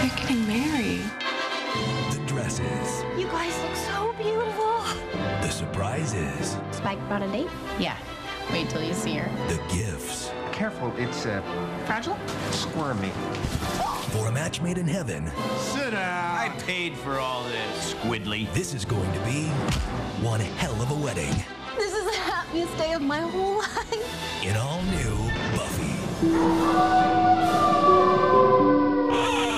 They're getting married. The dresses, You guys look so beautiful. the surprises, Spike brought a date. Yeah. Wait till you see her. the gifts. Careful, it's uh, Fragile? squirmy. For a match made in heaven, Sit down. I paid for all this, Squidly. this is going to be one hell of a wedding. This is the happiest day of my whole life. In all new Buffy.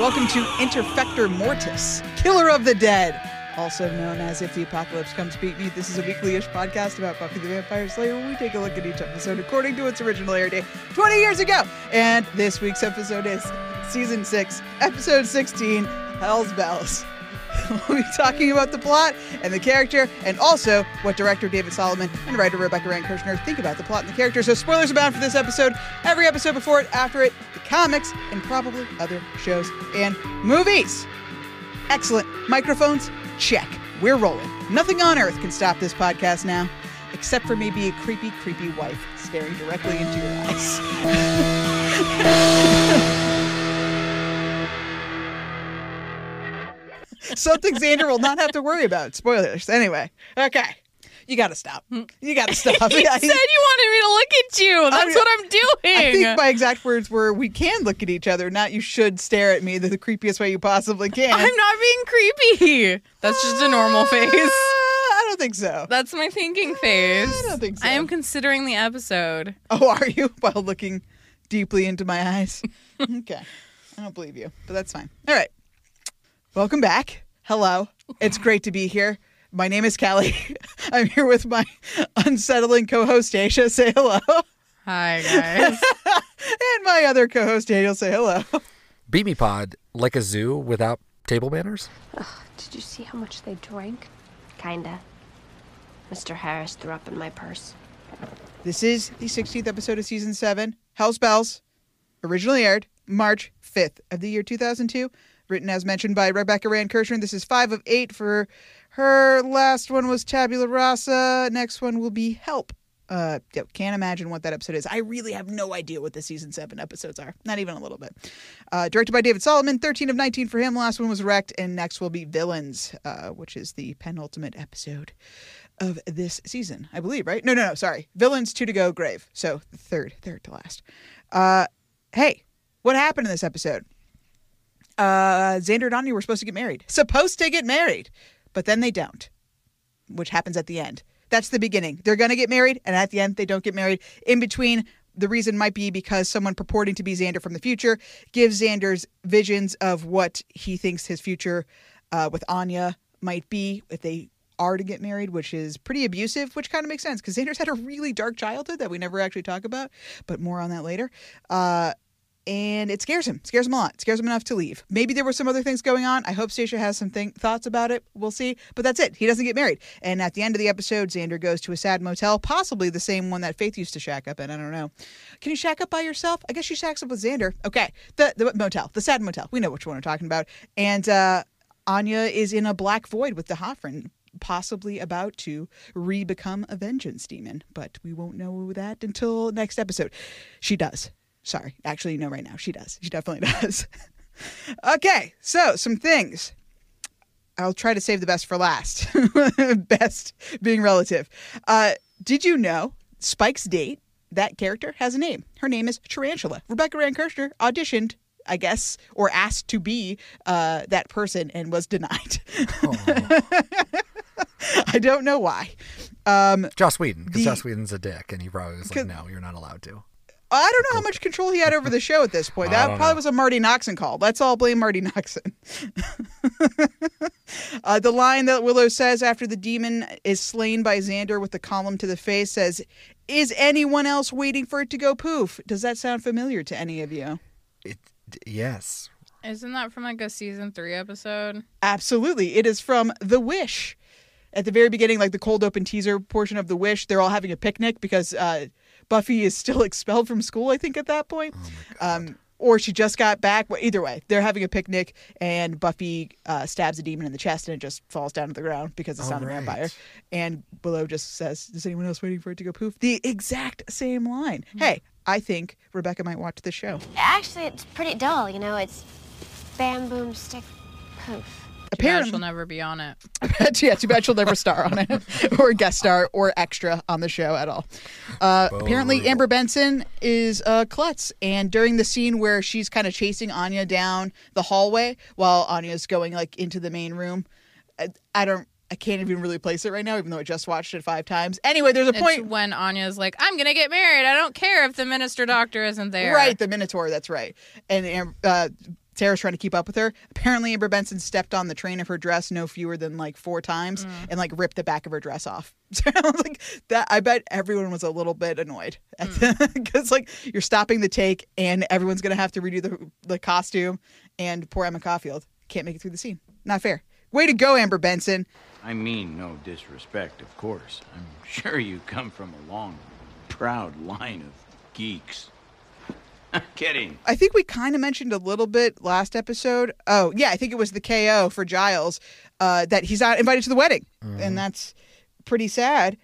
Welcome to Interfector Mortis, Killer of the Dead, also known as If the Apocalypse Comes Beat Me. This is a weekly-ish podcast about Buffy the Vampire Slayer we take a look at each episode according to its original air date 20 years ago. And this week's episode is Season 6, Episode 16, Hell's Bells. We'll be talking about the plot and the character, and also what director David Solomon and writer Rebecca Rand Kirshner think about the plot and the character. So, spoilers abound for this episode, every episode before it, after it, the comics, and probably other shows and movies. Excellent. Microphones? Check. We're rolling. Nothing on earth can stop this podcast now, except for maybe a creepy, creepy wife staring directly into your eyes. Something Xander will not have to worry about. Spoilers. Anyway, okay. You gotta stop. You gotta stop. You I- said you wanted me to look at you. That's mean, what I'm doing. I think my exact words were, "We can look at each other, not you should stare at me the, the creepiest way you possibly can." I'm not being creepy. That's just a normal face. Uh, I don't think so. That's my thinking face. I don't think so. I am considering the episode. Oh, are you? While looking deeply into my eyes. okay. I don't believe you, but that's fine. All right. Welcome back. Hello. It's great to be here. My name is Callie. I'm here with my unsettling co-host Aisha. Say hello. Hi guys. and my other co-host Daniel. Say hello. Beat Me Pod, like a zoo without table manners? Did you see how much they drank? Kinda. Mr. Harris threw up in my purse. This is the 16th episode of season 7, Hell's Bells, originally aired March 5th of the year 2002, written as mentioned by Rebecca Rand Kirshner. This is 5 of 8 for her. Last one was Tabula Rasa. Next one will be Help. Uh, can't imagine what that episode is. I really have no idea what the season 7 episodes are. Not even a little bit. Uh, directed by David Solomon, 13 of 19 for him. Last one was Wrecked, and next will be Villains, uh, which is the penultimate episode of this season, I believe, right? No, no, no, sorry. Villains, two to go, Grave. So third, third to last. Uh, hey, what happened in this episode? Uh, Xander and Anya were supposed to get married. Supposed to get married, but then they don't, which happens at the end. That's the beginning. They're going to get married, and at the end, they don't get married. In between, the reason might be because someone purporting to be Xander from the future gives Xander's visions of what he thinks his future uh, with Anya might be if they are to get married, which is pretty abusive, which kind of makes sense because Xander's had a really dark childhood that we never actually talk about, but more on that later. Uh, and it scares him. Scares him a lot. Scares him enough to leave. Maybe there were some other things going on. I hope Stacia has some thoughts about it. We'll see. But that's it. He doesn't get married. And at the end of the episode, Xander goes to a sad motel, possibly the same one that Faith used to shack up in. I don't know. Can you shack up by yourself? I guess she shacks up with Xander. Okay, the the motel, the sad motel. We know which one we're talking about. And uh, Anya is in a black void with D'Hoffryn, possibly about to re-become a vengeance demon. But we won't know that until next episode. She does. Sorry, actually, no, right now she does. She definitely does. okay, so some things. I'll try to save the best for last. best being relative. Uh, did you know Spike's date, that character, has a name? Her name is Tarantula. Rebecca Rand Kirshner auditioned, I guess, or asked to be uh, that person and was denied. I don't know why. Um, Joss Whedon, because Joss Whedon's a dick, and he probably was like, no, you're not allowed to. I don't know how much control he had over the show at this point. That probably know. was a Marti Noxon call. Let's all blame Marti Noxon. uh, the line that Willow says after the demon is slain by Xander with the column to the face says, Is anyone else waiting for it to go poof? Does that sound familiar to any of you? It, yes. Isn't that from like a season three episode? Absolutely. It is from The Wish. At the very beginning, like the cold open teaser portion of The Wish, they're all having a picnic because uh, Buffy is still expelled from school, I think, at that point. Um, or she just got back. Well, either way, they're having a picnic, and Buffy uh, stabs a demon in the chest, and it just falls down to the ground because it's Oh, not a vampire. And Willow just says, "Is anyone else waiting for it to go poof?" The exact same line. Hey, I think Rebecca might watch this show. Actually, it's pretty dull, you know. It's Bam boom stick poof. Too bad Apparently, she'll never be on it. yeah, too bad she'll never star on it, or guest star, or extra on the show at all. Uh, apparently, Amber Benson is a klutz, and during the scene where she's kind of chasing Anya down the hallway while Anya's going like into the main room, I, I don't, I can't even really place it right now, even though I just watched it five times. Anyway, there's a It's point. when Anya's like, I'm going to get married. I don't care if the minister doctor isn't there. Right, the Minotaur. That's right. And uh, Sarah's trying to keep up with her. Apparently, Amber Benson stepped on the train of her dress no fewer than like four times mm. and like ripped the back of her dress off. So I was like that. I bet everyone was a little bit annoyed because mm. like you're stopping the take and everyone's gonna have to redo the the costume. And poor Emma Caulfield can't make it through the scene. Not fair. Way to go, Amber Benson. I mean no disrespect, of course. I'm sure you come from a long, proud line of geeks. Kidding. I think we kind of mentioned a little bit last episode. Oh, yeah, I think it was the KO for Giles uh, that he's not invited to the wedding. And that's pretty sad.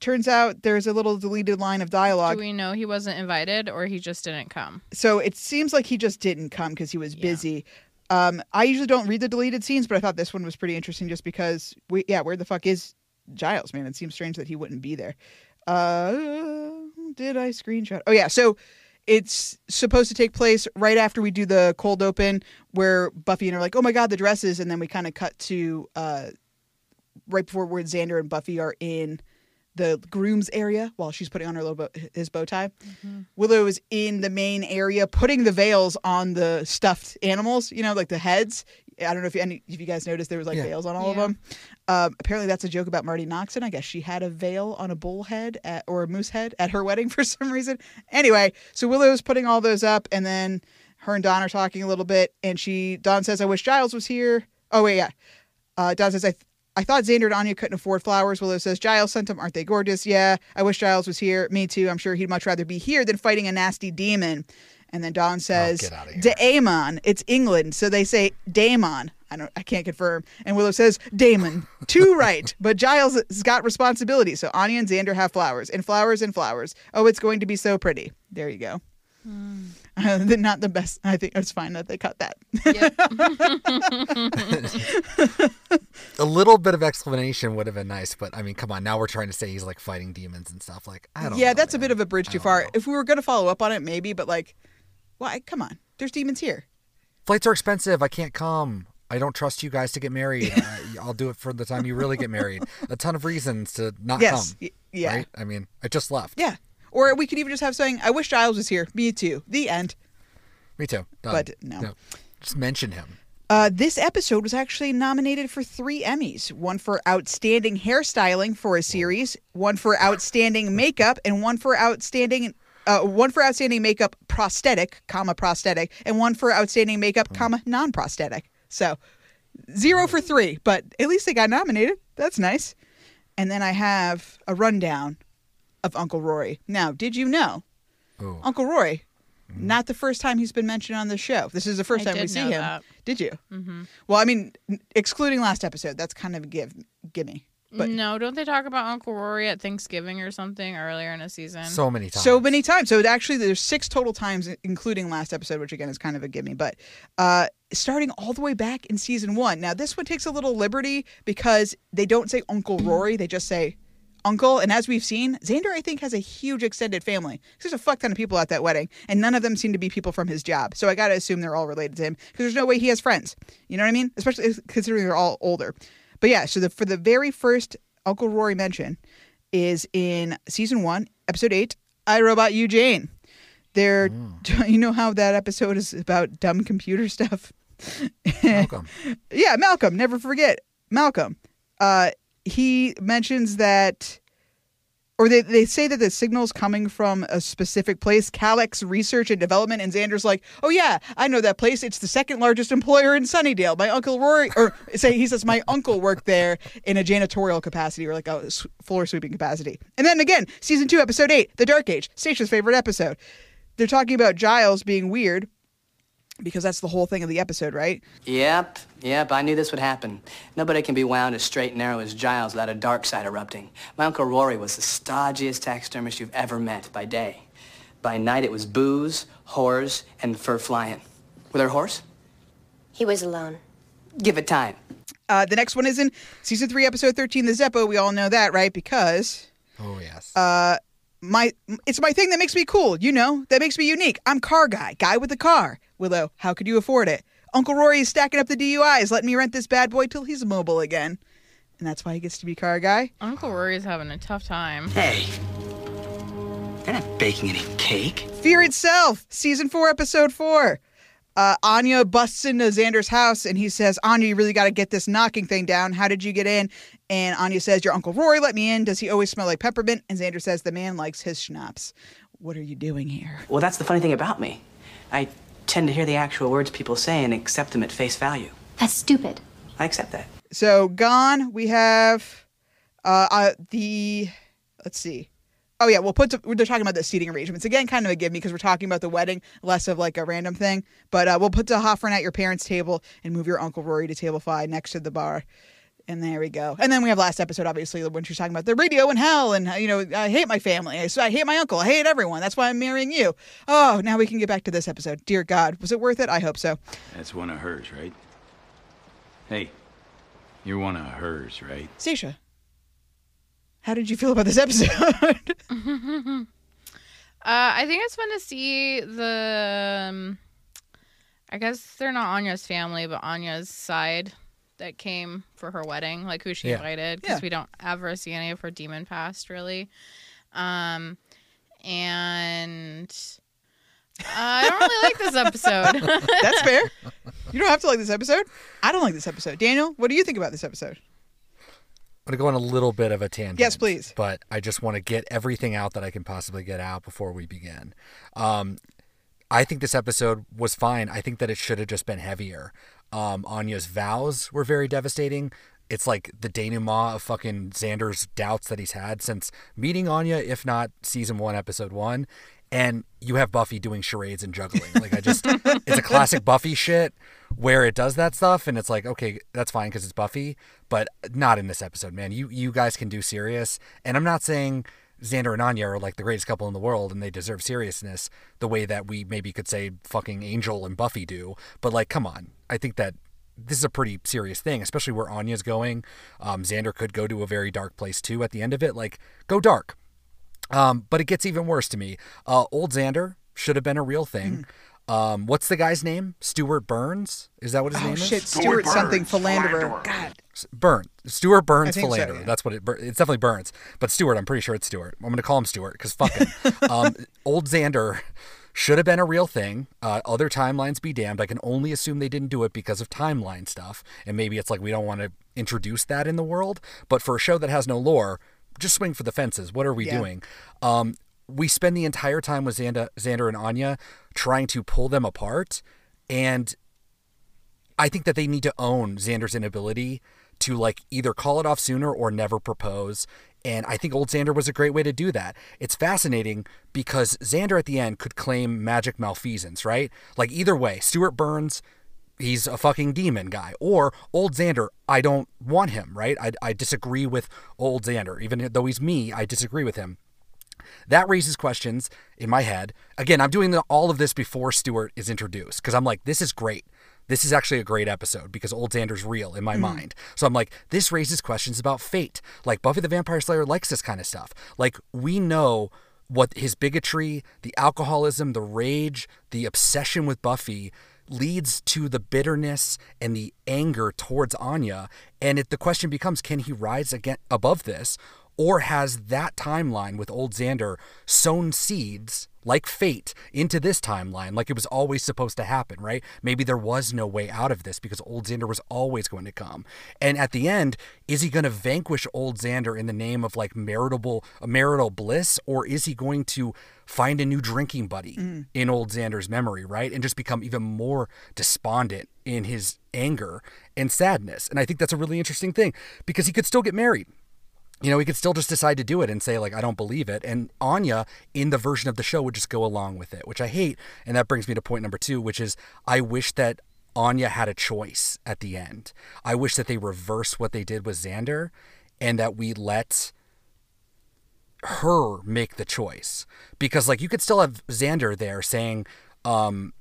Turns out there's a little deleted line of dialogue. Do we know he wasn't invited or he just didn't come? so it seems like he just didn't come because he was busy. Um, I usually don't read the deleted scenes, but I thought this one was pretty interesting just because, we, yeah, where the fuck is Giles, man? It seems strange that he wouldn't be there. Uh, did I screenshot? Oh, yeah. So it's supposed to take place right after we do the cold open where Buffy and her are like, oh my God, the dresses. And then we kind of cut to uh, right before where Xander and Buffy are in the groom's area while she's putting on her little his bow tie. Willow is in the main area putting the veils on the stuffed animals, you know, like the heads. I don't know if you, any, if you guys noticed there was like Yeah. veils on all of them. Um, apparently, that's a joke about Marti Noxon. I guess she had a veil on a bull head at, or a moose head at her wedding for some reason. Anyway, so Willow's putting all those up, and then her and Dawn are talking a little bit, and she Dawn says, "I wish Giles was here." Oh wait, yeah. Uh, Dawn says, "I." Th- I thought Xander and Anya couldn't afford flowers. Willow says, Giles sent them. Aren't they gorgeous? Yeah. I wish Giles was here. Me too. I'm sure he'd much rather be here than fighting a nasty demon. And then Dawn says, get outta here. Daemon. It's England, so they say Daemon. I don't. I can't confirm. And Willow says Damon. Too right. But Giles has got responsibility. So Anya and Xander have flowers and flowers and flowers. Oh, it's going to be so pretty. There you go. Uh, not the best. I think it's fine that they cut that. A little bit of explanation would have been nice, but I mean, come on. Now we're trying to say he's like fighting demons and stuff. Like, I don't. yeah, know, that's a bit of a bridge too far. If we were going to follow up on it, maybe, but like, why? Come on. There's demons here. Flights are expensive. I can't come. I don't trust you guys to get married. I, I'll do it for the time you really get married. A ton of reasons to not Yes. come. Yeah. Right? I mean, I just left. Yeah. Or we could even just have saying, I wish Giles was here. Me too. The end. Me too. Done. But no. Just mention him. Uh, this episode was actually nominated for three Emmys one for Outstanding Hairstyling for a series, one for Outstanding Makeup, and one for Outstanding. Uh, one for outstanding makeup prosthetic, comma prosthetic, and one for outstanding makeup, comma non-prosthetic. So zero for three, but at least they got nominated. That's nice. And then I have a rundown of Uncle Rory. Now, did you know Oh. Uncle Roy? Not the first time he's been mentioned on the show. This is the first I time we see him. that. Did you? Mm-hmm. Well, I mean, excluding last episode, that's kind of a give, gimme. But no, don't they talk about Uncle Rory at Thanksgiving or something earlier in a season? So many times. so many times. So it actually, there's six total times, including last episode, which again is kind of a gimme. But uh, starting all the way back in season one. Now this one takes a little liberty because they don't say Uncle Rory; they just say uncle. And as we've seen, Xander, I think, has a huge extended family. There's a fuck ton of people at that wedding, and none of them seem to be people from his job. So I got to assume they're all related to him because there's no way he has friends. You know what I mean? Especially considering they're all older. But yeah, so the, for the very first Uncle Rory mention is in season one, episode eight, I Robot You Jane. There, you know how that episode is about dumb computer stuff? Welcome. Yeah, Malcolm. Never forget Malcolm. Uh, he mentions that, or they, they say that the signal's coming from a specific place, Calyx Research and Development. And Xander's like, oh, yeah, I know that place. It's the second largest employer in Sunnydale. My uncle Rory, or say he says, my uncle worked there in a janitorial capacity or like a floor sweeping capacity. And then again, season two, episode eight, The Dark Age, Stacia's favorite episode. They're talking about Giles being weird because that's the whole thing of the episode, right? Yep, yep, I knew this would happen. Nobody can be wound as straight and narrow as Giles without a dark side erupting. My Uncle Rory was the stodgiest taxidermist you've ever met by day. By night, it was booze, whores, and fur flying. Were there a horse? He was alone. Give it time. Uh, the next one is in season three, episode thirteen, the Zeppo. We all know that, right? Because Oh yes. uh, my it's my thing that makes me cool. You know, that makes me unique. I'm car guy, guy with the car. Willow, how could you afford it? Uncle Rory is stacking up the DUIs, letting me rent this bad boy till he's mobile again, and that's why he gets to be car guy. Uncle Rory's having a tough time. Hey, they're not baking any cake. Fear itself, season four, episode four. Uh, Anya busts into Xander's house and he says, Anya, you really got to get this knocking thing down. How did you get in? And Anya says, Your Uncle Rory let me in. Does he always smell like peppermint? And Xander says, The man likes his schnapps. What are you doing here? Well, that's the funny thing about me. I tend to hear the actual words people say and accept them at face value. That's stupid. I accept that. So, gone, we have uh, uh, the, let's see. Oh, yeah, we'll put, to, they're talking about the seating arrangements. Again, kind of a give me because we're talking about the wedding, less of like a random thing. But uh, we'll put D'Hoffryn at your parents' table and move your Uncle Rory to table five next to the bar. And there we go. And then we have last episode, obviously, when she's talking about the radio and hell, and you know, I hate my family. I, I hate my uncle. I hate everyone. That's why I'm marrying you. Oh, now we can get back to this episode. Dear God, was it worth it? I hope so. That's one of hers, right? Hey, you're one of hers, right? Stacia, how did you feel about this episode? Uh, I think it's fun to see the. Um, I guess they're not Anya's family, but Anya's side that came for her wedding, like who she Yeah. invited, because Yeah. we don't ever see any of her demon past really. Um, and uh, I don't really like this episode. That's fair. You don't have to like this episode. I don't like this episode. Daniel, what do you think about this episode? I'm gonna go on a little bit of a tangent. Yes, please. But I just want to get everything out that I can possibly get out before we begin. Um, I think this episode was fine. I think that it should have just been heavier. Um, Anya's vows were very devastating. It's like the denouement of fucking Xander's doubts that he's had since meeting Anya, if not season one, episode one. And you have Buffy doing charades and juggling. Like I just, it's a classic Buffy shit where it does that stuff, and it's like, okay, that's fine because it's Buffy, but not in this episode, man. You you guys can do serious, and I'm not saying Xander and Anya are like the greatest couple in the world and they deserve seriousness the way that we maybe could say fucking Angel and Buffy do. But like, come on. I think that this is a pretty serious thing, especially where Anya's going. Um, Xander could go to a very dark place too at the end of it. Like, go dark. Um, but it gets even worse to me. Uh, old Xander should have been a real thing. Um, what's the guy's name? Stewart Burns? Is that what his Oh name shit, is? Stewart something philanderer. God, Burn. Stewart Burns I think so, Philanderer. yeah. That's what it. It's definitely Burns, but Stewart. I'm pretty sure it's Stewart. I'm gonna call him Stewart because fuck him. um, old Xander should have been a real thing. Uh, other timelines be damned. I can only assume they didn't do it because of timeline stuff, and maybe it's like we don't want to introduce that in the world. But for a show that has no lore, just swing for the fences. What are we Yeah. doing? Um, we spend the entire time with Xander, Xander and Anya trying to pull them apart, and I think that they need to own Xander's inability to like either call it off sooner or never propose. And I think old Xander was a great way to do that. It's fascinating because Xander at the end could claim magic malfeasance, right? Like either way, Stewart Burns, he's a fucking demon guy. Or old Xander, I don't want him, right? I, I disagree with old Xander. Even though he's me, I disagree with him. That raises questions in my head. Again, I'm doing all of this before Stewart is introduced because I'm like, this is great. This is actually a great episode because Old Xander's real in my hmm. mind. So I'm like, this raises questions about fate. Like Buffy the Vampire Slayer likes this kind of stuff. Like we know what his bigotry, the alcoholism, the rage, the obsession with Buffy leads to the bitterness and the anger towards Anya. And it, the question becomes, can he rise again above this? Or has that timeline with old Xander sown seeds like fate into this timeline, like it was always supposed to happen, right? Maybe there was no way out of this because old Xander was always going to come. And at the end, is he going to vanquish old Xander in the name of like maritable marital bliss, or is he going to find a new drinking buddy mm. in old Xander's memory, right? And just become even more despondent in his anger and sadness. And I think that's a really interesting thing because he could still get married you know, he could still just decide to do it and say, like, I don't believe it. And Anya, in the version of the show, would just go along with it, which I hate. And that brings me to point number two, which is I wish that Anya had a choice at the end. I wish that they reverse what they did with Xander and that we let her make the choice. Because, like, you could still have Xander there saying, um,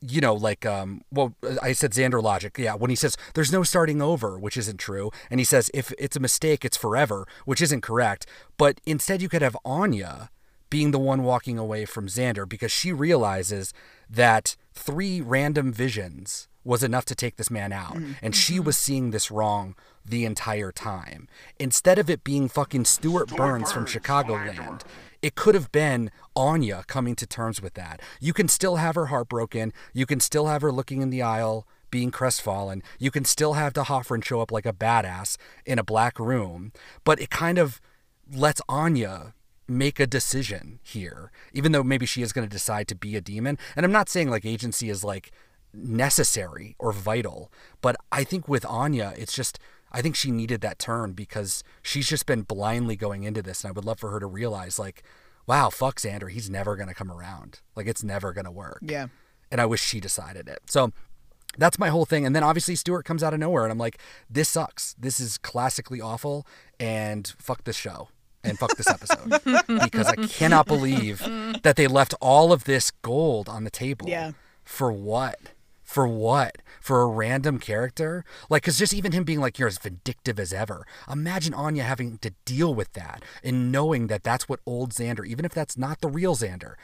you know, like, um, well, I said Xander logic. Yeah, when he says there's no starting over, which isn't true, and he says if it's a mistake, it's forever, which isn't correct. But instead, you could have Anya being the one walking away from Xander because she realizes that three random visions was enough to take this man out. And she was seeing this wrong the entire time. Instead of it being fucking Stewart Burns from Chicagoland, it could have been Anya coming to terms with that. You can still have her heartbroken. You can still have her looking in the aisle, being crestfallen. You can still have D'Hoffryn show up like a badass in a black room. But it kind of lets Anya make a decision here, even though maybe she is going to decide to be a demon. And I'm not saying like agency is like necessary or vital, but I think with Anya, it's just. I think she needed that turn because she's just been blindly going into this, and I would love for her to realize, like, wow, fuck Xander, he's never gonna come around. Like, it's never gonna work. Yeah. And I wish she decided it. So that's my whole thing. And then obviously Stewart comes out of nowhere, and I'm like, this sucks. This is classically awful, and fuck this show. And fuck this episode because I cannot believe that they left all of this gold on the table. Yeah. For what? For what? For a random character? Like, because just even him being like, you're as vindictive as ever. Imagine Anya having to deal with that and knowing that that's what old Xander, even if that's not the real Xander,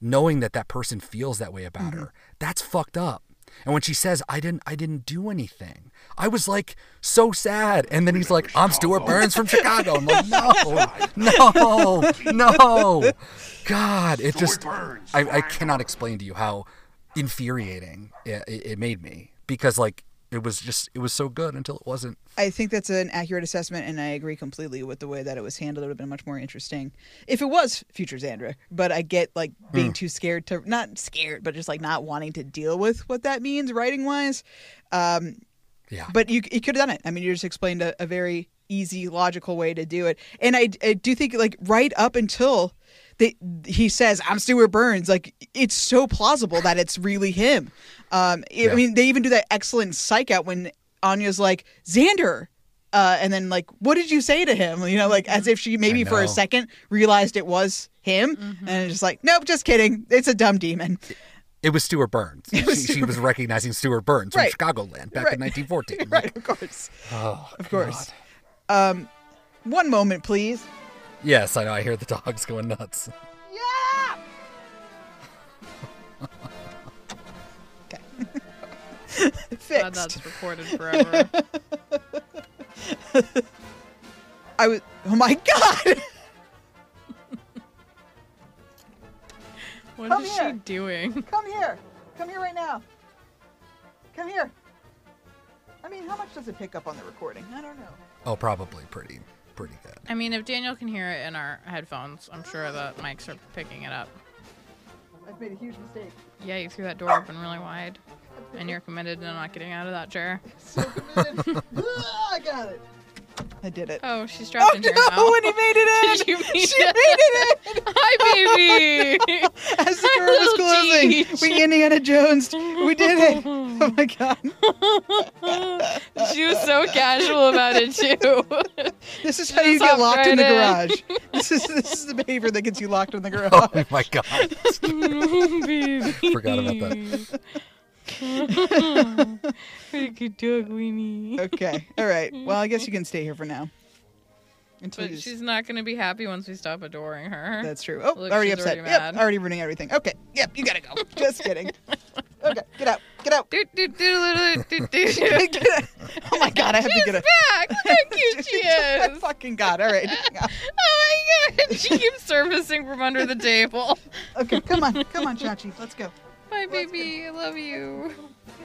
knowing that that person feels that way about her. That's fucked up. And when she says, I didn't, I didn't do anything, I was like so sad. And then he's like, I'm Stewart Burns from Chicago. I'm like, no, no, no. God, it just, I, I cannot explain to you how infuriating it, it made me because like it was just it was so good until it wasn't I think that's an accurate assessment, and I agree completely with the way that it was handled. It would have been much more interesting if it was future Xander. But I get like being too scared to not scared, but just like not wanting to deal with what that means writing wise. Um, yeah but you you could have done it. I mean, you just explained a, a very easy, logical way to do it, and I, I do think like right up until. They, he says, "I'm Stewart Burns." Like it's so plausible that it's really him. Um, I Yeah. mean, they even do that excellent psych out when Anya's like, "Xander," uh, and then like, "What did you say to him?" You know, like as if she maybe for a second realized it was him, and it's just like, "Nope, just kidding. It's a dumb demon." it was Stewart Burns she, was she was recognizing Stewart Burns Right. from Chicagoland back Right. in 1914 right, of course, oh, of course. Um, one moment, please. yes I know I hear the dogs going nuts Yeah. okay. Fixed. God, that's recorded forever. I was. Oh my god. What Come is here. she doing? Come here. Come here right now. Come here. I mean, how much does it pick up on the recording? I don't know. Oh probably pretty pretty good I mean, if Daniel can hear it in our headphones, I'm sure the mics are picking it up. I've made a huge mistake. Yeah, you threw that door open really wide, and you're committed to not getting out of that chair. So committed. Ah, I got it. I did it. Oh, she's trapped Oh in here no! now. When he made it in, Did you mean she it? made it in. Hi, baby. As the door was closing, Cheech. we Indiana Jones. We did it. Oh my god! she was so casual about it too. This is how you get hopped locked in the right garage. This is this is the behavior that gets you locked in the garage. oh my god baby. Forgot about that. Like a dog weenie. Okay. All right. Well, I guess you can stay here for now. Until But you just- she's not gonna be happy once we stop adoring her. That's true. Oh, Look, already she's upset. already yep, mad. already ruining everything. Okay. Yep, you gotta go. Just kidding. Okay, get out. Get out. Do, do, do, do, do, do. Get out. Oh my god, I have to get out. back. How cute she I is. fucking god. All right. Oh my god. She keeps surfacing from under the table. Okay, come on. Come on, Chachi. Let's go. Bye, baby. I love you.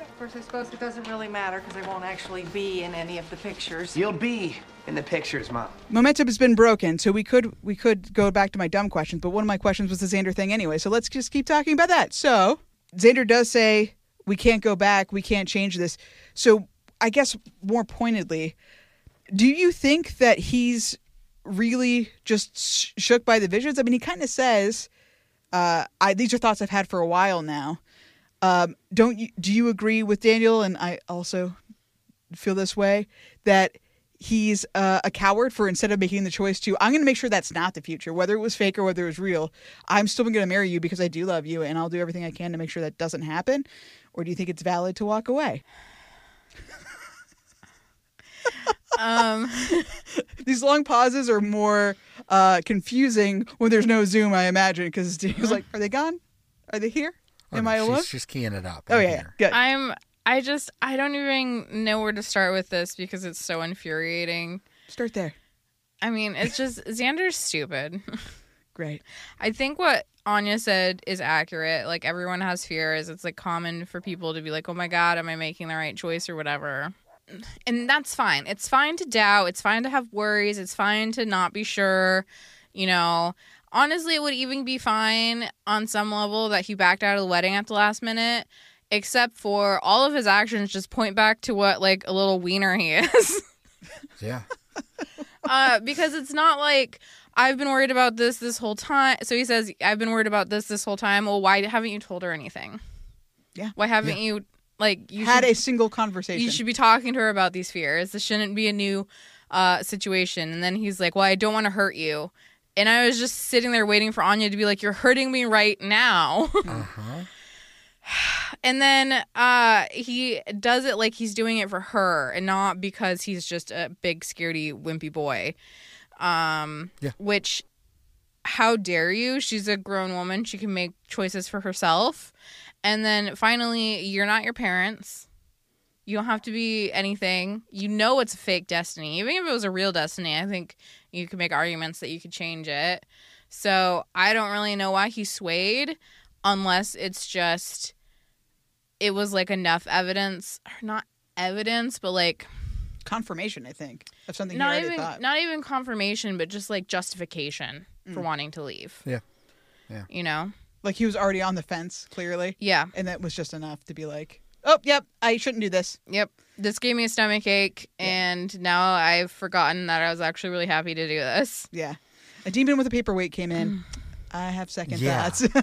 Of course, I suppose it doesn't really matter because I won't actually be in any of the pictures. You'll be in the pictures, Mom. Momentum has been broken, so we could we could go back to my dumb questions, but one of my questions was the Xander thing anyway. So let's just keep talking about that. So Xander does say we can't go back, we can't change this. So I guess more pointedly, do you think that he's really just sh- shook by the visions? I mean, he kind of says, uh, "I these are thoughts I've had for a while now." Um, don't you? Do you agree with Daniel? And I also feel this way that he's uh, a coward for instead of making the choice to I'm going to make sure that's not the future, whether it was fake or whether it was real. I'm still going to marry you because I do love you, and I'll do everything I can to make sure that doesn't happen. Or do you think it's valid to walk away? Um, These long pauses are more uh, confusing when there's no Zoom, I imagine, because he was like, "Are they gone? Are they here? Oh, Am no, I alone?" she's, she's keying it up. Oh I'm yeah, yeah, here. good. I'm. I just. I don't even know where to start with this because it's so infuriating. Start there. I mean, it's just Xander's stupid. Great. I think what Anya said is accurate. Like everyone has fears. It's like common for people to be like, "Oh my god, am I making the right choice or whatever?" And that's fine. It's fine to doubt. It's fine to have worries. It's fine to not be sure. You know, honestly, it would even be fine on some level that he backed out of the wedding at the last minute, except for all of his actions just point back to what like a little wiener he is. Yeah. uh, because it's not like I've been worried about this this whole time. So he says, I've been worried about this this whole time. Well, why haven't you told her anything? Yeah. Why haven't you like you Had should, a single conversation. you should be talking to her about these fears. This shouldn't be a new uh, situation. And then he's like, well, I don't want to hurt you. And I was just sitting there waiting for Anya to be like, you're hurting me right now. Uh-huh. and then uh he does it like he's doing it for her and not because he's just a big scaredy wimpy boy um Yeah. which how dare you she's a grown woman she can make choices for herself and then finally you're not your parents. You don't have to be anything. You know it's a fake destiny. Even if it was a real destiny i think you could make arguments that you could change it. So i don't really know why he swayed unless it's just it was like enough evidence or not evidence but like confirmation, I think, of something not you even thought. not even confirmation but just like justification for mm. wanting to leave. Yeah. Yeah. you know like he was already on the fence, clearly, yeah and that was just enough to be like, "Oh, yep, I shouldn't do this." yep this gave me a stomach ache and now i've forgotten that i was actually really happy to do this Yeah, a demon with a paperweight came in. I have second Yeah. thoughts.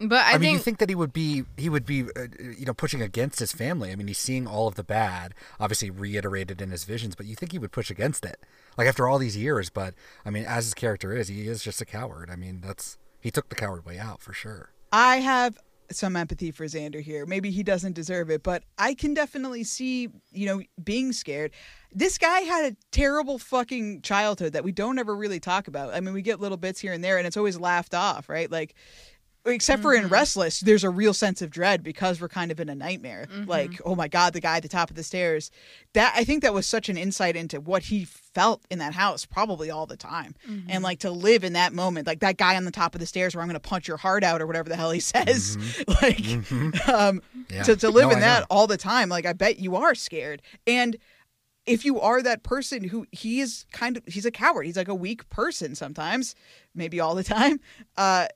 but i, I, mean, think you think that he would be he would be uh, you know pushing against his family. I mean, he's seeing all of the bad, obviously reiterated in his visions, but you think he would push against it, like after all these years. But I mean, as his character is, he is just a coward. I mean, that's he took the coward way out for sure. I have some empathy for Xander here. Maybe he doesn't deserve it, but I can definitely see, you know, being scared. This guy had a terrible fucking childhood that we don't ever really talk about. I mean, we get little bits here and there and it's always laughed off, right? Like except for in mm-hmm. Restless, there's a real sense of dread because we're kind of in a nightmare. Mm-hmm. Like, oh my god, the guy at the top of the stairs. That I think that was such an insight into what he felt in that house probably all the time. And mm-hmm. like to live in that moment, like that guy on the top of the stairs where I'm going to punch your heart out or whatever the hell he says. like um Yeah. to to live No, in I that know. all the time, like I bet you are scared. And if you are that person who he is kind of he's a coward he's like a weak person sometimes maybe all the time uh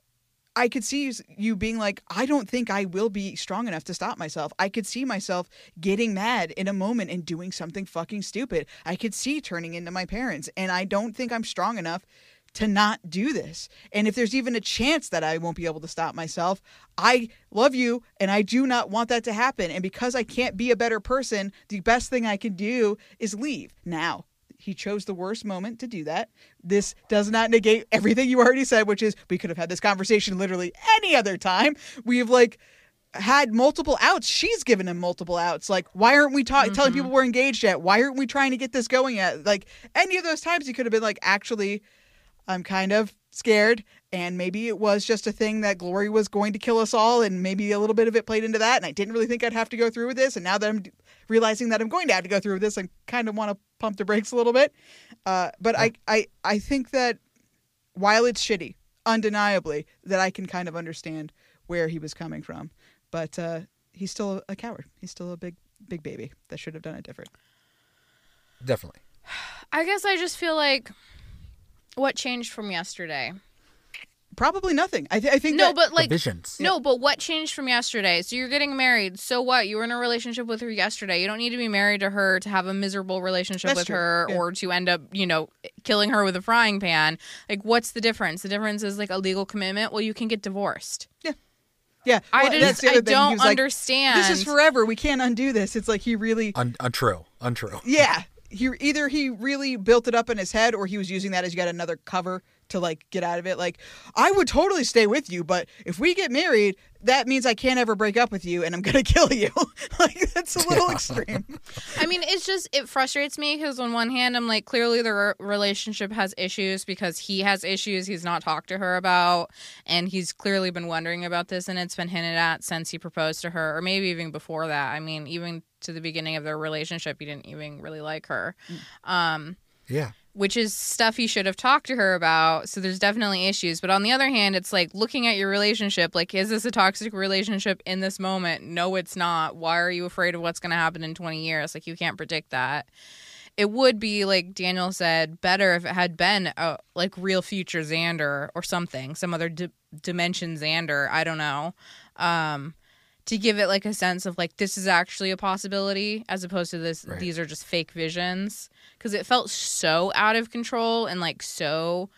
i could see you- being like i don't think i will be strong enough to stop myself i could see myself getting mad in a moment and doing something fucking stupid i could see turning into my parents and i don't think i'm strong enough to not do this. And if there's even a chance that I won't be able to stop myself, I love you and I do not want that to happen. And because I can't be a better person, the best thing I can do is leave now. He chose the worst moment to do that. This does not negate everything you already said, which is we could have had this conversation literally any other time. We've like had multiple outs. She's given him multiple outs. Like, why aren't we ta- telling mm-hmm. people we're engaged yet? Why aren't we trying to get this going yet? Like, any of those times he could have been like, actually, I'm kind of scared. And maybe it was just a thing that Glory was going to kill us all. And maybe a little bit of it played into that. And I didn't really think I'd have to go through with this. And now that I'm realizing that I'm going to have to go through with this, I kind of want to pump the brakes a little bit. Uh, but I, I, I think that while it's shitty, undeniably, that I can kind of understand where he was coming from. But uh, he's still a coward. He's still a big, big baby that should have done it different. Definitely. I guess I just feel like what changed from yesterday. Probably nothing. I, th- I think No, that- but like visions. no, but what changed from yesterday? So you're getting married. So what? You were in a relationship with her yesterday. You don't need to be married to her to have a miserable relationship That's with true. her Yeah. or to end up, you know, killing her with a frying pan. Like what's the difference? The difference is like a legal commitment. Well, you can get divorced. yeah. Yeah. I just that's the I thing. Don't was like, understand. This is forever. We can't undo this. It's like he really, Un- untrue. Untrue. yeah. he either he really built it up in his head or he was using that as yet another cover to like get out of it. Like, I would totally stay with you, but if we get married, that means I can't ever break up with you and I'm gonna kill you. like that's a little extreme. I mean, it's just it frustrates me because on one hand, I'm like, clearly the relationship has issues because he has issues he's not talked to her about, and he's clearly been wondering about this, and it's been hinted at since he proposed to her, or maybe even before that. I mean, even to the beginning of their relationship, he didn't even really like her. Um, Yeah. Which is stuff he should have talked to her about. So there's definitely issues. But on the other hand, it's like looking at your relationship, like, is this a toxic relationship in this moment? No, it's not. Why are you afraid of what's going to happen in 20 years? Like, you can't predict that. It would be, like Daniel said, better if it had been a like real future Xander or something, some other di- dimension Xander. I don't know. Um, to give it like a sense of like this is actually a possibility as opposed to this Right. these are just fake visions because it felt so out of control and like so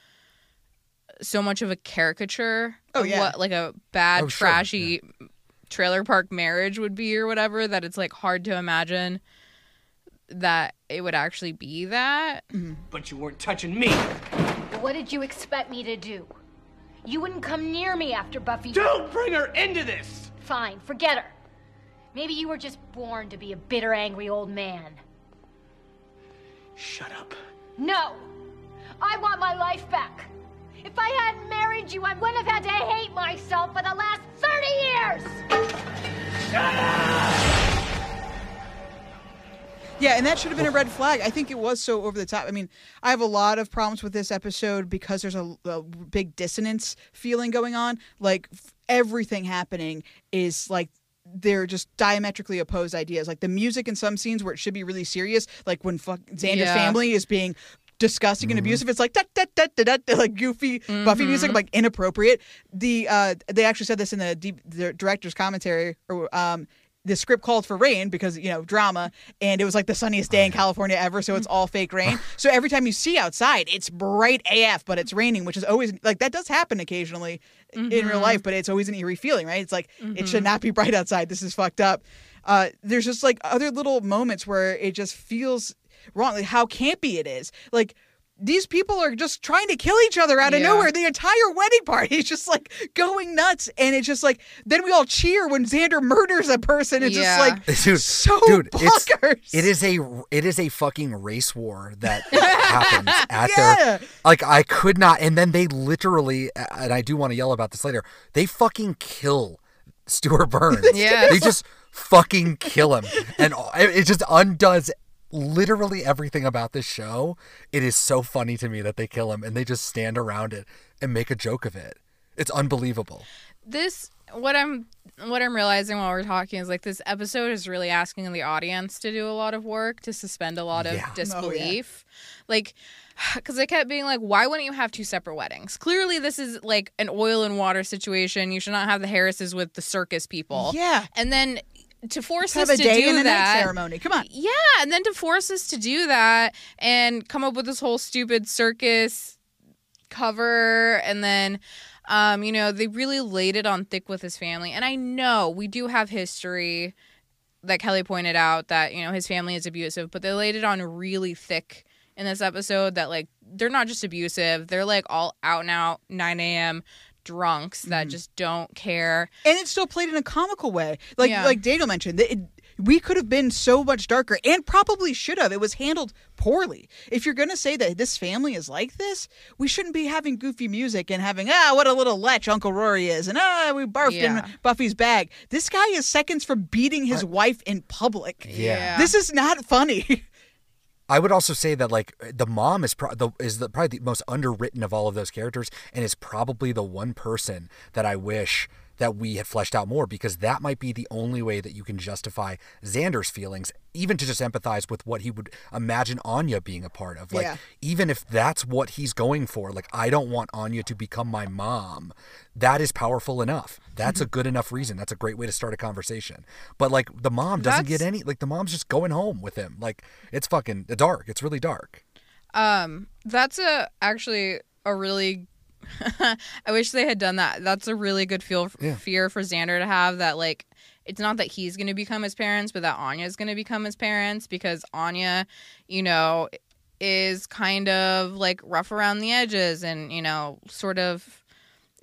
so much of a caricature Oh, of yeah. what like a bad Oh, sure, trashy trailer park marriage would be or whatever that it's like hard to imagine that it would actually be that mm-hmm. But you weren't touching me. What did you expect me to do? You wouldn't come near me after Buffy. Don't bring her into this! Fine, forget her. Maybe you were just born to be a bitter, angry old man. Shut up. No! I want my life back. If I hadn't married you, I wouldn't have had to hate myself for the last 30 years! Yeah, and that should have been a red flag. I think it was so over the top. I mean, I have a lot of problems with this episode because there's a, a big dissonance feeling going on. Like f- everything happening is like they're just diametrically opposed ideas. Like the music in some scenes where it should be really serious, like when fuck Xander's Yeah. family is being disgusting and abusive. It's like da, da, da, da, da, da, like goofy Buffy music, like inappropriate. The uh, they actually said this in the, D- the director's commentary. Or um, the script called for rain because you know drama, and it was like the sunniest day in California ever, so it's all fake rain. so every time you see outside, it's bright AF, but it's raining, which is always like that does happen occasionally in real life, but it's always an eerie feeling, right? It's like it should not be bright outside. This is fucked up. Uh, there's just like other little moments where it just feels wrong. Like how campy it is. Like these people are just trying to kill each other out of Yeah. nowhere. The entire wedding party is just like going nuts, and it's just like then we all cheer when Xander murders a person. It's Yeah. just like Dude, so dude, it's bonkers. it is a it is a fucking race war that happens at Yeah. their like I could not and then they literally and I do want to yell about this later. They fucking kill Stewart Burns. yeah, They just fucking kill him and it it just undoes literally everything about this show. It is so funny to me that they kill him and they just stand around it and make a joke of it. It's unbelievable. this what i'm what i'm realizing while we're talking is like this episode is really asking the audience to do a lot of work to suspend a lot of Yeah. Oh, disbelief like because i kept being like why wouldn't you have two separate weddings clearly this is like an oil and water situation you should not have the harrises with the circus people Yeah. and then to force have us a to day do and that ceremony. Come on. yeah, and then to force us to do that and come up with this whole stupid circus cover and then um you know they really laid it on thick with his family and I know we do have history that Kelly pointed out that you know his family is abusive but they laid it on really thick in this episode that like they're not just abusive they're like all out and out 9 a.m drunks that just don't care and it's still played in a comical way. Like Yeah. like Daniel mentioned, it, we could have been so much darker, and probably should have. It was handled poorly. If you're gonna say that this family is like this, we shouldn't be having goofy music and having ah what a little lech Uncle Rory is, and ah we barfed Yeah. in Buffy's bag. This guy is seconds from beating his wife in public. Yeah. This is not funny. I would also say that like the mom is pro- the, is the, probably the most underwritten of all of those characters, and is probably the one person that I wish that we had fleshed out more because that might be the only way that you can justify Xander's feelings, even to just empathize with what he would imagine Anya being a part of. Like Yeah. even if that's what he's going for, like I don't want Anya to become my mom. That is powerful enough. That's a good enough reason. That's a great way to start a conversation. But like the mom doesn't get any like the mom's just going home with him. Like it's fucking dark. It's really dark. Um, that's a actually a really. I wish they had done that. That's a really good feel Yeah. fear for Xander to have. That like, it's not that he's going to become his parents, but that Anya is going to become his parents because Anya, you know, is kind of like rough around the edges and, you know, sort of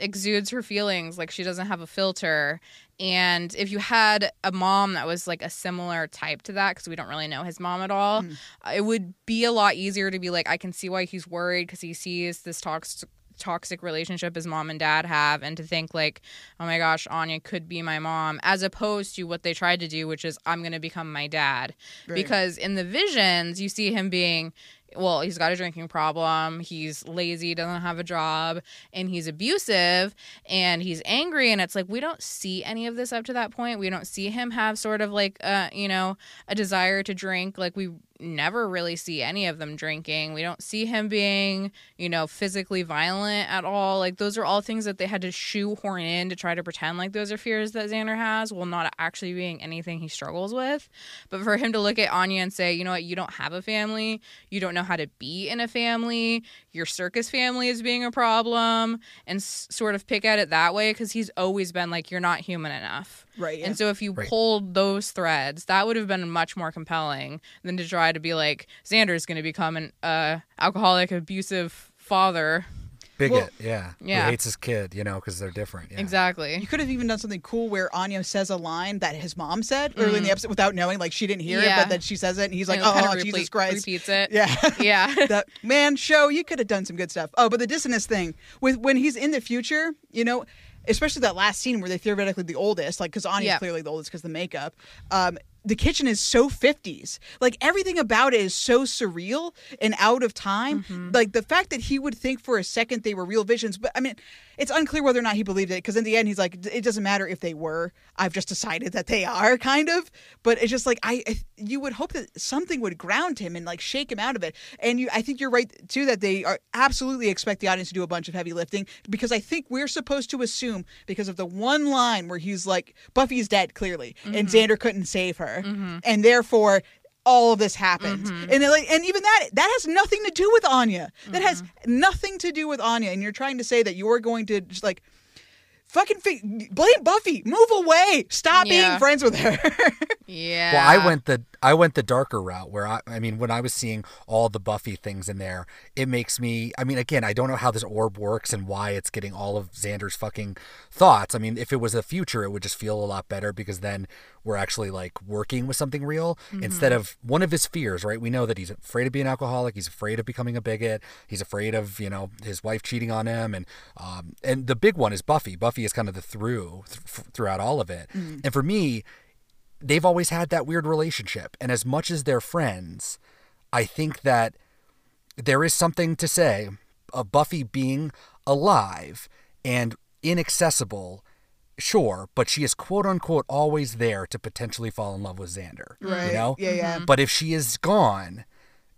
exudes her feelings like she doesn't have a filter and if you had a mom that was like a similar type to that because we don't really know his mom at all Mm. it would be a lot easier to be like i can see why he's worried because he sees this toxic toxic relationship his mom and dad have and to think like oh my gosh anya could be my mom as opposed to what they tried to do which is i'm going to become my dad. Right. because in the visions you see him being well he's got a drinking problem he's lazy doesn't have a job and he's abusive and he's angry and it's like we don't see any of this up to that point. We don't see him have sort of like uh you know a desire to drink. Like we never really see any of them drinking. We don't see him being you know physically violent at all. Like those are all things that they had to shoehorn in to try to pretend like those are fears that xander has while not actually being anything he struggles with. But for him to look at anya and say you know what? You don't have a family. You don't know how to be in a family your circus family is being a problem and s- sort of pick at it that way because he's always been like you're not human enough Right. yeah. and so if you Right. pulled those threads that would have been much more compelling than to try to be like xander's going to become an uh, alcoholic abusive father Bigot, Well- yeah. Yeah. Who hates his kid, you know, because they're different. Yeah. exactly You could have even done something cool where Anya says a line that his mom said early in the episode without knowing, like she didn't hear it, Mm. But then she says it, and he's like, And it "Oh, kinda Jesus repeat- Christ!" repeats it Yeah, yeah that man show you could have done some good stuff. Oh, but the dissonance thing with when he's in the future, you know, especially that last scene where they theoretically the oldest, like because Anya's Yeah. clearly the oldest because the makeup. Um, the kitchen is so 50s. Like everything about it is so surreal and out of time. Mm-hmm. Like the fact that he would think for a second they were real visions, but I mean, it's unclear whether or not he believed it because in the end he's like, it doesn't matter if they were. I've just decided that they are, kind of. But it's just like I, I you would hope that something would ground him and like shake him out of it. And you, I think you're right too that they are absolutely expect the audience to do a bunch of heavy lifting because I think we're supposed to assume because of the one line where he's like, Buffy's dead clearly, and mm-hmm. Xander couldn't save her, mm-hmm. and therefore all of this happened. Mm-hmm. And like, and even that that has nothing to do with Anya. That has mm-hmm. nothing to do with Anya. And you're trying to say that you're going to just like fucking fi- blame Buffy. Move away. Stop being friends with her. yeah Well, I went the I went the darker route where I I mean when I was seeing all the Buffy things in there, it makes me I mean again, I don't know how this orb works and why it's getting all of Xander's fucking thoughts. I mean, if it was the future, it would just feel a lot better because then we're actually like working with something real instead of one of his fears, right? We know that he's afraid of being an alcoholic, he's afraid of becoming a bigot, he's afraid of, you know, his wife cheating on him and um and the big one is Buffy. Buffy is kind of the through th- throughout all of it. And for me, they've always had that weird relationship. And as much as they're friends, I think that there is something to say of Buffy being alive and inaccessible, sure, but she is quote unquote always there to potentially fall in love with Xander. Right. You know? Yeah, yeah. Mm-hmm. But if she is gone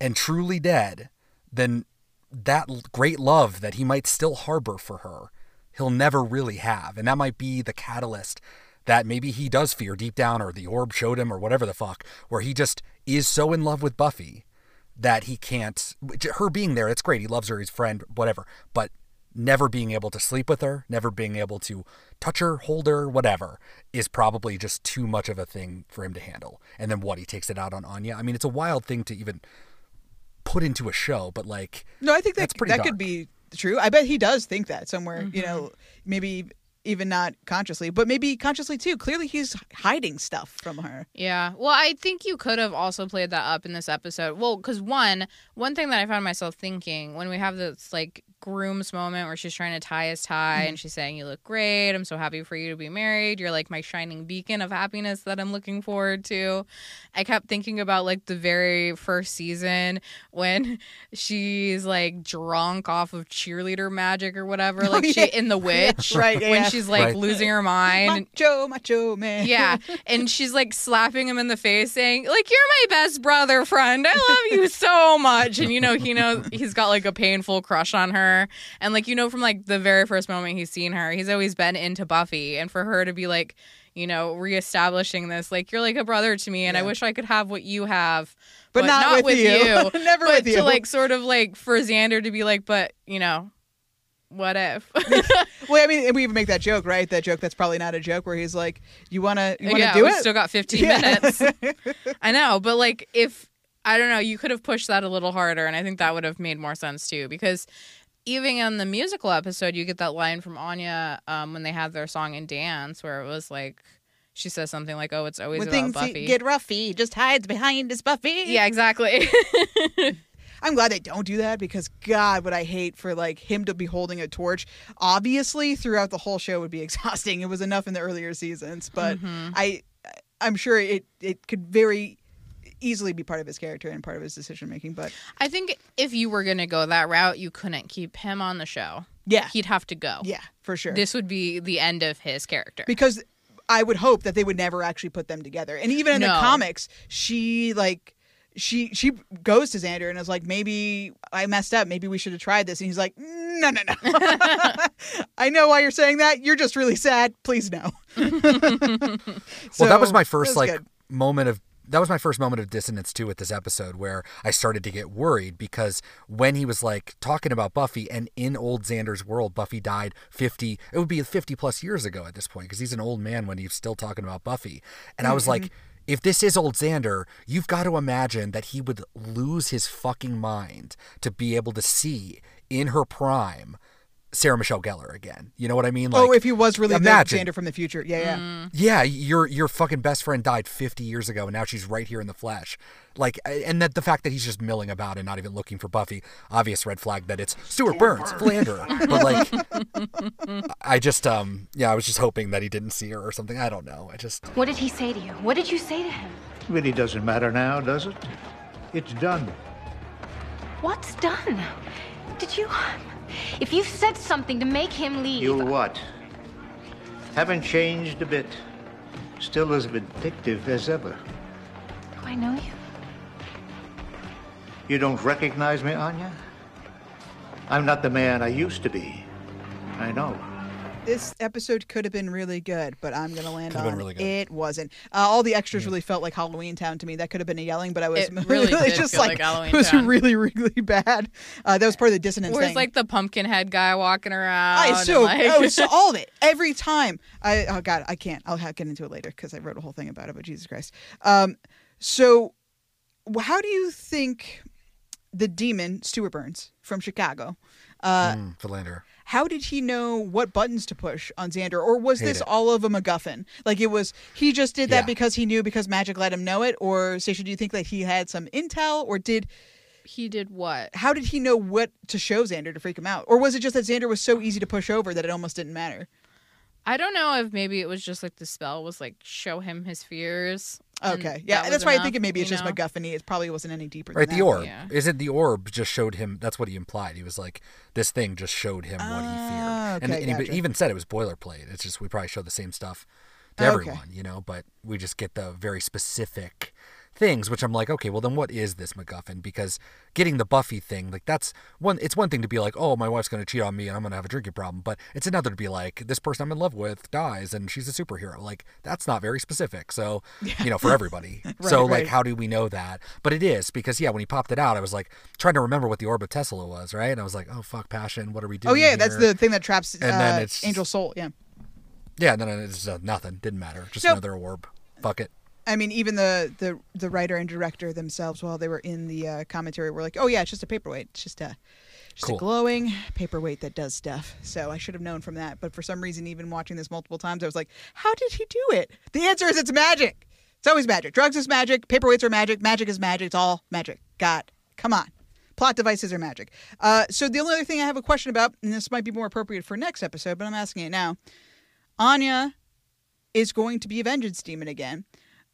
and truly dead, then that great love that he might still harbor for her, he'll never really have. And that might be the catalyst that maybe he does fear deep down, or the orb showed him, or whatever the fuck, where he just is so in love with Buffy that he can't. Her being there, it's great. He loves her, he's friend, whatever. But never being able to sleep with her, never being able to touch her, hold her, whatever, is probably just too much of a thing for him to handle. And then what? He takes it out on Anya. I mean, it's a wild thing to even put into a show, but like, No, I think that That's pretty that dark. could be true. I bet he does think that somewhere. You Mm-hmm. know, maybe even not consciously, but maybe consciously too. Clearly, he's hiding stuff from her. Yeah. Well, I think you could have also played that up in this episode. Well, because one, one thing that I found myself thinking when we have this like groom's moment where she's trying to tie his tie and mm-hmm. she's saying, "You look great. I'm so happy for you to be married. You're like my shining beacon of happiness that I'm looking forward to." I kept thinking about like the very first season when she's like drunk off of cheerleader magic or whatever, oh, like yeah. she in the witch, Right, yeah, when yeah. She's like Right. losing her mind. Macho, macho man. Yeah. And she's like slapping him in the face saying, like, you're my best brother friend. I love you so much. And you know, he knows he's got like a painful crush on her. And like, you know, from like the very first moment he's seen her, he's always been into Buffy. And for her to be like, you know, reestablishing this, like, you're like a brother to me, and I wish I could have what you have. But not with you. Never but with you. To like sort of like for Xander to be like, but you know, what if? Well, I mean, we even make that joke, right? That joke that's probably not a joke, where he's like, "You wanna, you wanna yeah, do we it?" still got 15 Yeah. minutes. I know, but like if I don't know, you could have pushed that a little harder, and I think that would have made more sense too. Because even in the musical episode, you get that line from Anya um, when they had their song and dance, where it was like she says something like, "Oh, it's always when about things Buffy." get roughy, just hides behind his Buffy. yeah, exactly. I'm glad they don't do that because God, would I hate for like him to be holding a torch. Obviously, throughout the whole show would be exhausting. It was enough in the earlier seasons, but Mm-hmm. I, I'm sure it it could very easily be part of his character and part of his decision making. But I think if you were gonna go that route, you couldn't keep him on the show. yeah, He'd have to go. yeah, for sure. This would be the end of his character. because I would hope that they would never actually put them together. And even in the comics, she like she she goes to Xander and is like, maybe I messed up. Maybe we should have tried this. And he's like, no, no, no. I know why you're saying that. You're just really sad. Please no. well, that was my first was like good. moment of that was my first moment of dissonance too with this episode where I started to get worried because when he was like talking about Buffy and in old Xander's world, Buffy died 50, it would be 50 plus years ago at this point because he's an old man when he's still talking about Buffy. And I was like, mm-hmm. If this is old Xander, you've got to imagine that he would lose his fucking mind to be able to see in her prime Sarah Michelle Gellar again. You know what I mean? Like, oh, if he was really imagine. the Xander from the future. Yeah, yeah. Yeah, your your fucking best friend died 50 years ago, and now she's right here in the flesh. Like, and that the fact that he's just milling about and not even looking for Buffy, obvious red flag that it's Stewart Burns, Philander. But like, I just um, yeah, I was just hoping that he didn't see her or something. I don't know. I just What did he say to you? What did you say to him? Really doesn't matter now, does it? It's done. What's done? Did you. If you said something to make him leave. You what? Haven't changed a bit. Still as vindictive as ever. Do I know you? You don't recognize me, Anya? I'm not the man I used to be. I know. This episode could have been really good, but I'm gonna land Could have on really it wasn't. Uh, all the extras really felt like Halloween Town to me. That could have been a yelling, but I was It really did just like, like it was Town. really really bad. Uh, that was part of the dissonance Where's thing. like the pumpkin head guy walking around? I and, so like- oh, so all of it every time. I oh god, I can't. I'll get into it later because I wrote a whole thing about it. But Jesus Christ. Um, so how do you think the demon Stewart Burns from Chicago? Uh, mm, Philander. How did he know what buttons to push on Xander, or was Hate this it. all of a MacGuffin? Like it was he just did that Yeah. because he knew because magic let him know it, or Stacia, do you think that he had some intel, or did he did what? how did he know what to show Xander to freak him out, or was it just that Xander was so easy to push over that it almost didn't matter? I don't know if maybe it was just like the spell was like show him his fears. Okay, yeah, that that's was why I enough, think it maybe it's just know? MacGuffin. It probably wasn't any deeper. Right, than the that. orb. Yeah. Is it the orb just showed him? That's what he implied. He was like, this thing just showed him what he Ah, feared. and okay, and he gotcha. even said it was boilerplate. It's just we probably show the same stuff to Okay. everyone, you know, but we just get the very specific things, which I'm like, okay, well then what is this MacGuffin? Because getting the Buffy thing, like that's one. It's one thing to be like, oh, my wife's gonna cheat on me and I'm gonna have a drinking problem, but it's another to be like, this person I'm in love with dies and she's a superhero. Like that's not very specific. So you know, for everybody. so Right, like, right. how do we know that? But it is because yeah, when he popped it out, I was like trying to remember what the orb of Thessulah was, right? And I was like, oh fuck, passion. What are we doing? Oh yeah, that's the thing that traps And then uh, it's- Angel Soul. Yeah. yeah. No, no, it's uh, nothing. Didn't matter. Just Nope. another orb. Fuck it. I mean, even the the the writer and director themselves, while they were in the uh, commentary, were like, "Oh yeah, it's just a paperweight. It's just a just Cool. a glowing paperweight that does stuff." So I should have known from that. But for some reason, even watching this multiple times, I was like, "How did he do it?" The answer is it's magic. It's always magic. Drugs is magic. Paperweights are magic. Magic is magic. It's all magic. God, come on. Plot devices are magic. Uh, so the only other thing I have a question about, and this might be more appropriate for next episode, but I'm asking it now. Anya is going to be a vengeance demon again.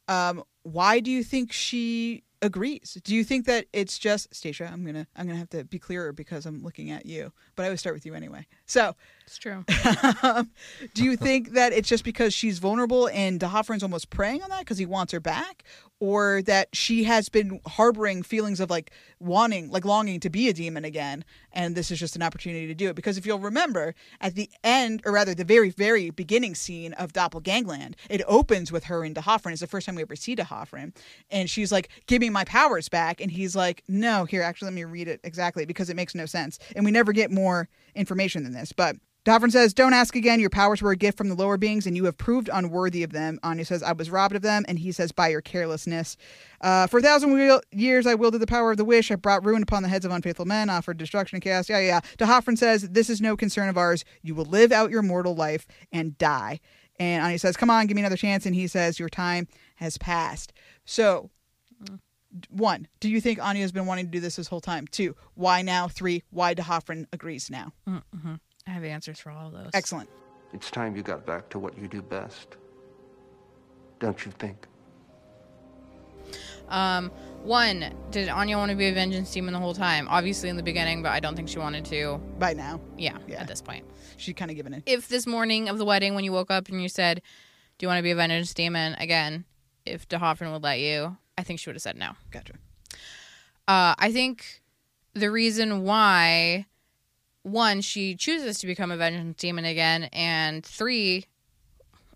Um, why do you think she agrees? Do you think that it's just Stacia? I'm gonna I'm gonna have to be clearer because I'm looking at you, but I would start with you anyway. So It's true. Um, do you think that it's just because she's vulnerable and D'Hoffryn's almost preying on that because he wants her back, or that she has been harboring feelings of like wanting, like longing to be a demon again, and this is just an opportunity to do it? Because if you'll remember, at the end, or rather the very, very beginning scene of Doppelgangland, it opens with her and D'Hoffryn. It's the first time we ever see D'Hoffryn, and she's like, "Give me my powers back," and he's like, "No, here, actually, let me read it exactly because it makes no sense." And we never get more information than this, but. D'Hoffryn says, Don't ask again. Your powers were a gift from the lower beings, and you have proved unworthy of them. Anya says, I was robbed of them. And he says, By your carelessness. Uh, for a thousand wheel- years, I wielded the power of the wish. I brought ruin upon the heads of unfaithful men, offered destruction and chaos. Yeah, yeah. D'Hoffryn says, This is no concern of ours. You will live out your mortal life and die. And Anya says, Come on, give me another chance. And he says, Your time has passed. So, one, do you think Anya's been wanting to do this this whole time? Two, why now? Three, why D'Hoffryn agrees now? Mm-hmm. I have answers for all of those. Excellent. It's time you got back to what you do best. Don't you think? Um, one, did Anya want to be a vengeance demon the whole time? Obviously in the beginning, but I don't think she wanted to. By now. Yeah, at this point. She kind of given in. If this morning of the wedding, when you woke up and you said, Do you want to be a vengeance demon? Again, if D'Hoffryn would let you, I think she would have said no. Gotcha. Uh, I think the reason why, one, she chooses to become a vengeance demon again, and three,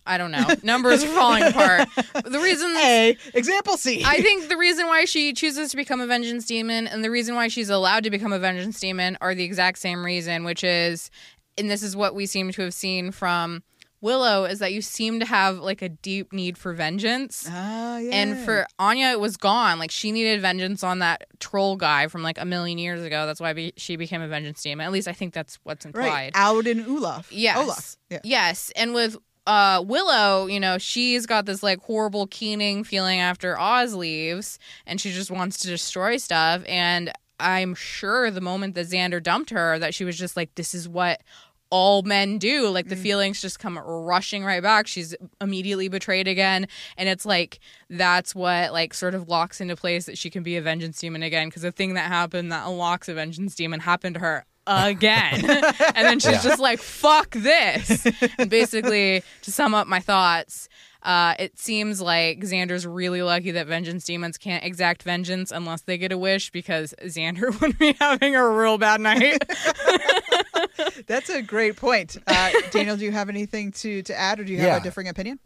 I don't know, numbers are falling apart. The reason A, example C. I think the reason why she chooses to become a vengeance demon and the reason why she's allowed to become a vengeance demon are the exact same reason, which is, and this is what we seem to have seen from Willow, is that you seem to have like a deep need for vengeance. Ah, yeah. And for Anya, it was gone. Like she needed vengeance on that troll guy from like a million years ago. That's why be- she became a vengeance demon. At least I think that's what's implied. Right. Audin Olaf. Yes. Olaf. Yeah. Yes. And with uh, Willow, you know, she's got this like horrible keening feeling after Oz leaves and she just wants to destroy stuff. And I'm sure the moment that Xander dumped her, that she was just like, this is what all men do. Like the mm. feelings just come rushing right back. She's immediately betrayed again. And it's like, that's what like sort of locks into place that she can be a vengeance demon again. Because the thing that happened that unlocks a vengeance demon happened to her again. and then she's Yeah. just like, fuck this. and basically, to sum up my thoughts, uh, it seems like Xander's really lucky that vengeance demons can't exact vengeance unless they get a wish because Xander would be having a real bad night. That's a great point. Uh, Daniel, do you have anything to, to add or do you have Yeah. a differing opinion?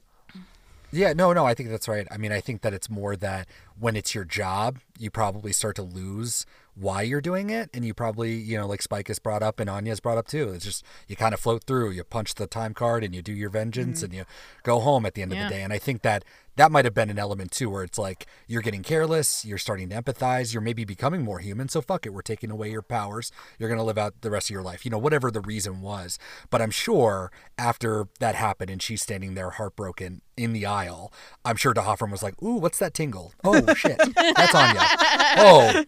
Yeah, no, no, I think that's right. I mean, I think that it's more that when it's your job, you probably start to lose why you're doing it. And you probably, you know, like Spike has brought up and Anya's brought up too. It's just, you kind of float through, you punch the time card and you do your vengeance Mhm. and you go home at the end of the day. And I think that that might have been an element too, where it's like you're getting careless, you're starting to empathize, you're maybe becoming more human. So fuck it, we're taking away your powers. You're going to live out the rest of your life, you know, whatever the reason was. But I'm sure after that happened and she's standing there heartbroken in the aisle, I'm sure D'Hoffryn was like, ooh, what's that tingle? Oh, shit. That's on Anya. Oh,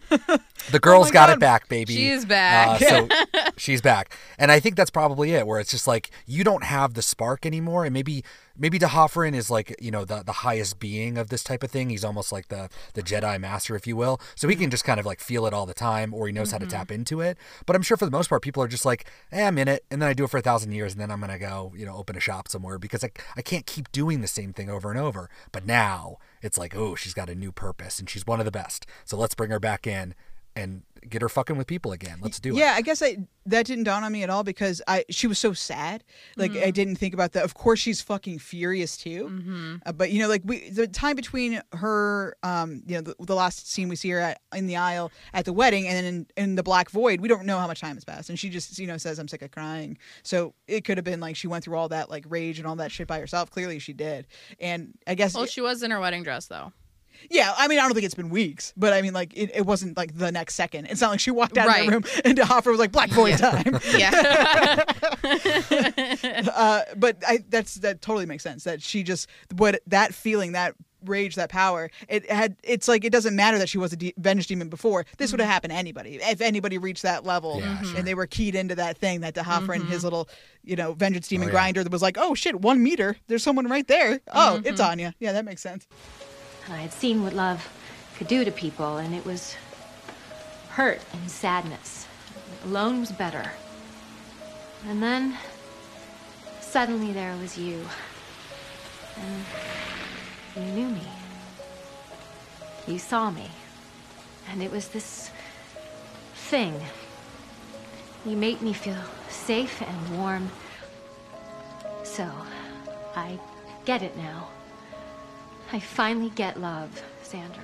the girl's my got God. it back, baby. She's back. Uh, so she's back. And I think that's probably it, where it's just like you don't have the spark anymore. And maybe maybe D'Hoffryn is like, you know, the, the highest being of this type of thing. He's almost like the, the Jedi master, if you will. So he can just kind of like feel it all the time or he knows how to Mhm. tap into it. But I'm sure for the most part, people are just like, hey, I'm in it. And then I do it for a thousand years. And then I'm going to go, you know, open a shop somewhere because I, I can't keep doing the same thing over and over. But now it's like, oh, she's got a new purpose and she's one of the best. So let's bring her back in and get her fucking with people again. Let's do it. yeah, I guess I that didn't dawn on me at all because I she was so sad. Like Mm-hmm. I didn't think about that. Of course, she's fucking furious too. Mm-hmm. Uh, but you know, like we the time between her, um, you know, the, the last scene we see her at, in the aisle at the wedding, and then in, in the black void, we don't know how much time has passed, and she just you know says, "I'm sick of crying." So it could have been like she went through all that like rage and all that shit by herself. Clearly, she did, and I guess well, she was in her wedding dress, though. Yeah, I mean, I don't think it's been weeks, but I mean, like, it, it wasn't like the next second. It's not like she walked out of Right. the room and Hoffer was like, Black boy Yeah. time. Yeah. uh, but I, that's that totally makes sense. That she just what that feeling, that rage, that power. It had. It's like it doesn't matter that she was a de- vengeful demon before. This would have happened to anybody if anybody reached that level Yeah, and sure. they were keyed into that thing. That Hoffer and his little, you know, vengeance demon yeah. grinder that was like, oh shit, one meter. There's someone right there. Oh, it's Mhm. Anya. Yeah, that makes sense. I had seen what love could do to people, and it was hurt and sadness. Alone was better. And then suddenly there was you. And you knew me. You saw me. And it was this thing. You made me feel safe and warm. So, I get it now. I finally get love, Xander.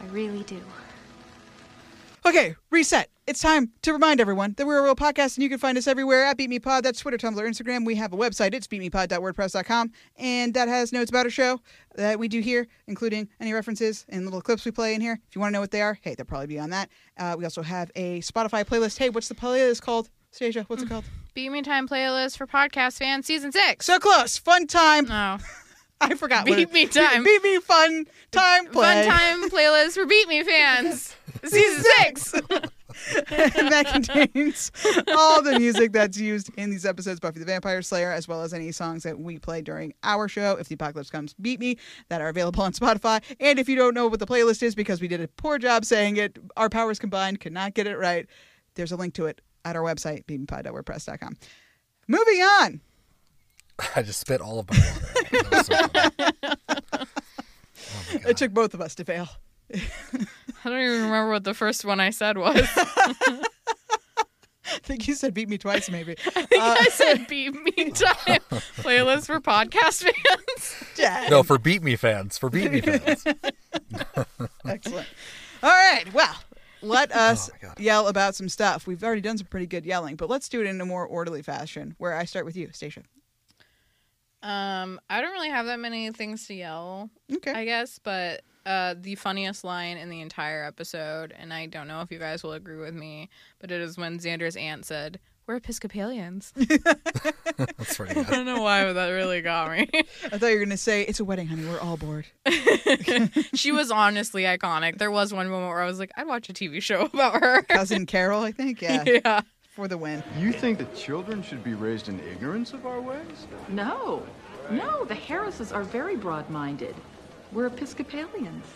I really do. Okay, reset. It's time to remind everyone that we're a real podcast and you can find us everywhere at Beat Me Pod. That's Twitter, Tumblr, Instagram. We have a website. It's beatmepod.wordpress.com. And that has notes about our show that we do here, including any references and little clips we play in here. If you want to know what they are, hey, they'll probably be on that. Uh, we also have a Spotify playlist. Hey, what's the playlist called? Stasia, what's it called? Beat Me Time playlist for podcast fans, season six. So close. Fun time. Oh. I forgot. Beat it- Me Time. Beat Me Fun Time Play. Fun time playlist for Beat Me fans, season six. and that contains all the music that's used in these episodes Buffy the Vampire Slayer, as well as any songs that we play during our show, If the Apocalypse Comes, Beat Me, that are available on Spotify. And if you don't know what the playlist is because we did a poor job saying it, our powers combined could not get it right, there's a link to it at our website, beatmepod.wordpress.com. Moving on. I just spit all of my water. out. That was so funny. Oh it took both of us to fail. I don't even remember what the first one I said was. I think you said beat me twice, maybe. I think uh, I said Beat Me Time playlist for podcast fans. No, for Beat Me fans. For Beat Me fans. Excellent. All right. Well, let oh us yell about some stuff. We've already done some pretty good yelling, but let's do it in a more orderly fashion where I start with you, Stacia. Um, I don't really have that many things to yell. Okay. I guess, but uh, the funniest line in the entire episode, and I don't know if you guys will agree with me, but it is when Xander's aunt said, "We're Episcopalians." That's pretty I don't know why, but that really got me. I thought you were going to say, it's a wedding, honey. We're all bored. she was honestly iconic. There was one moment where I was like, I'd watch a TV show about her. Cousin Carol, I think. Yeah. Yeah. For the win. You think that children should be raised in ignorance of our ways? No, no, the Harrises are very broad minded. We're Episcopalians.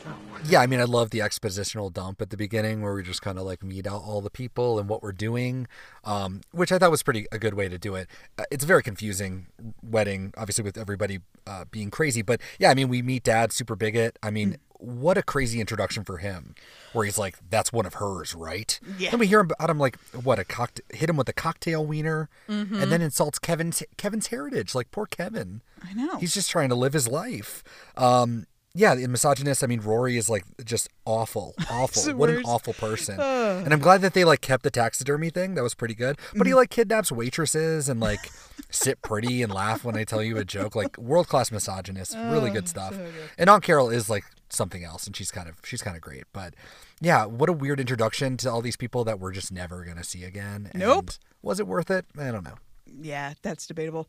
Yeah, I mean, I love the expositional dump at the beginning where we just kind of like meet out all the people and what we're doing, um, which I thought was pretty a good way to do it. Uh, it's a very confusing wedding, obviously with everybody uh, being crazy, but yeah, I mean, we meet Dad, super bigot. I mean, what a crazy introduction for him, where he's like, "That's one of hers, right?" Yeah. Then we hear him about him like, what a cocktail, hit him with a cocktail wiener, Mhm. and then insults Kevin's Kevin's heritage. Like poor Kevin. I know. He's just trying to live his life. Um, yeah, the misogynist. I mean, Rory is like just awful, awful. what an awful person. Ugh. and I'm glad that they like kept the taxidermy thing. That was pretty good. But he Mhm. like kidnaps waitresses and like sit pretty and laugh when I tell you a joke. Like world class misogynist. really Oh, good stuff. so good. And Aunt Carol is like something else, and she's kind of she's kind of great. But yeah, what a weird introduction to all these people that we're just never gonna see again. Nope. And Was it worth it? I don't know. Yeah, that's debatable.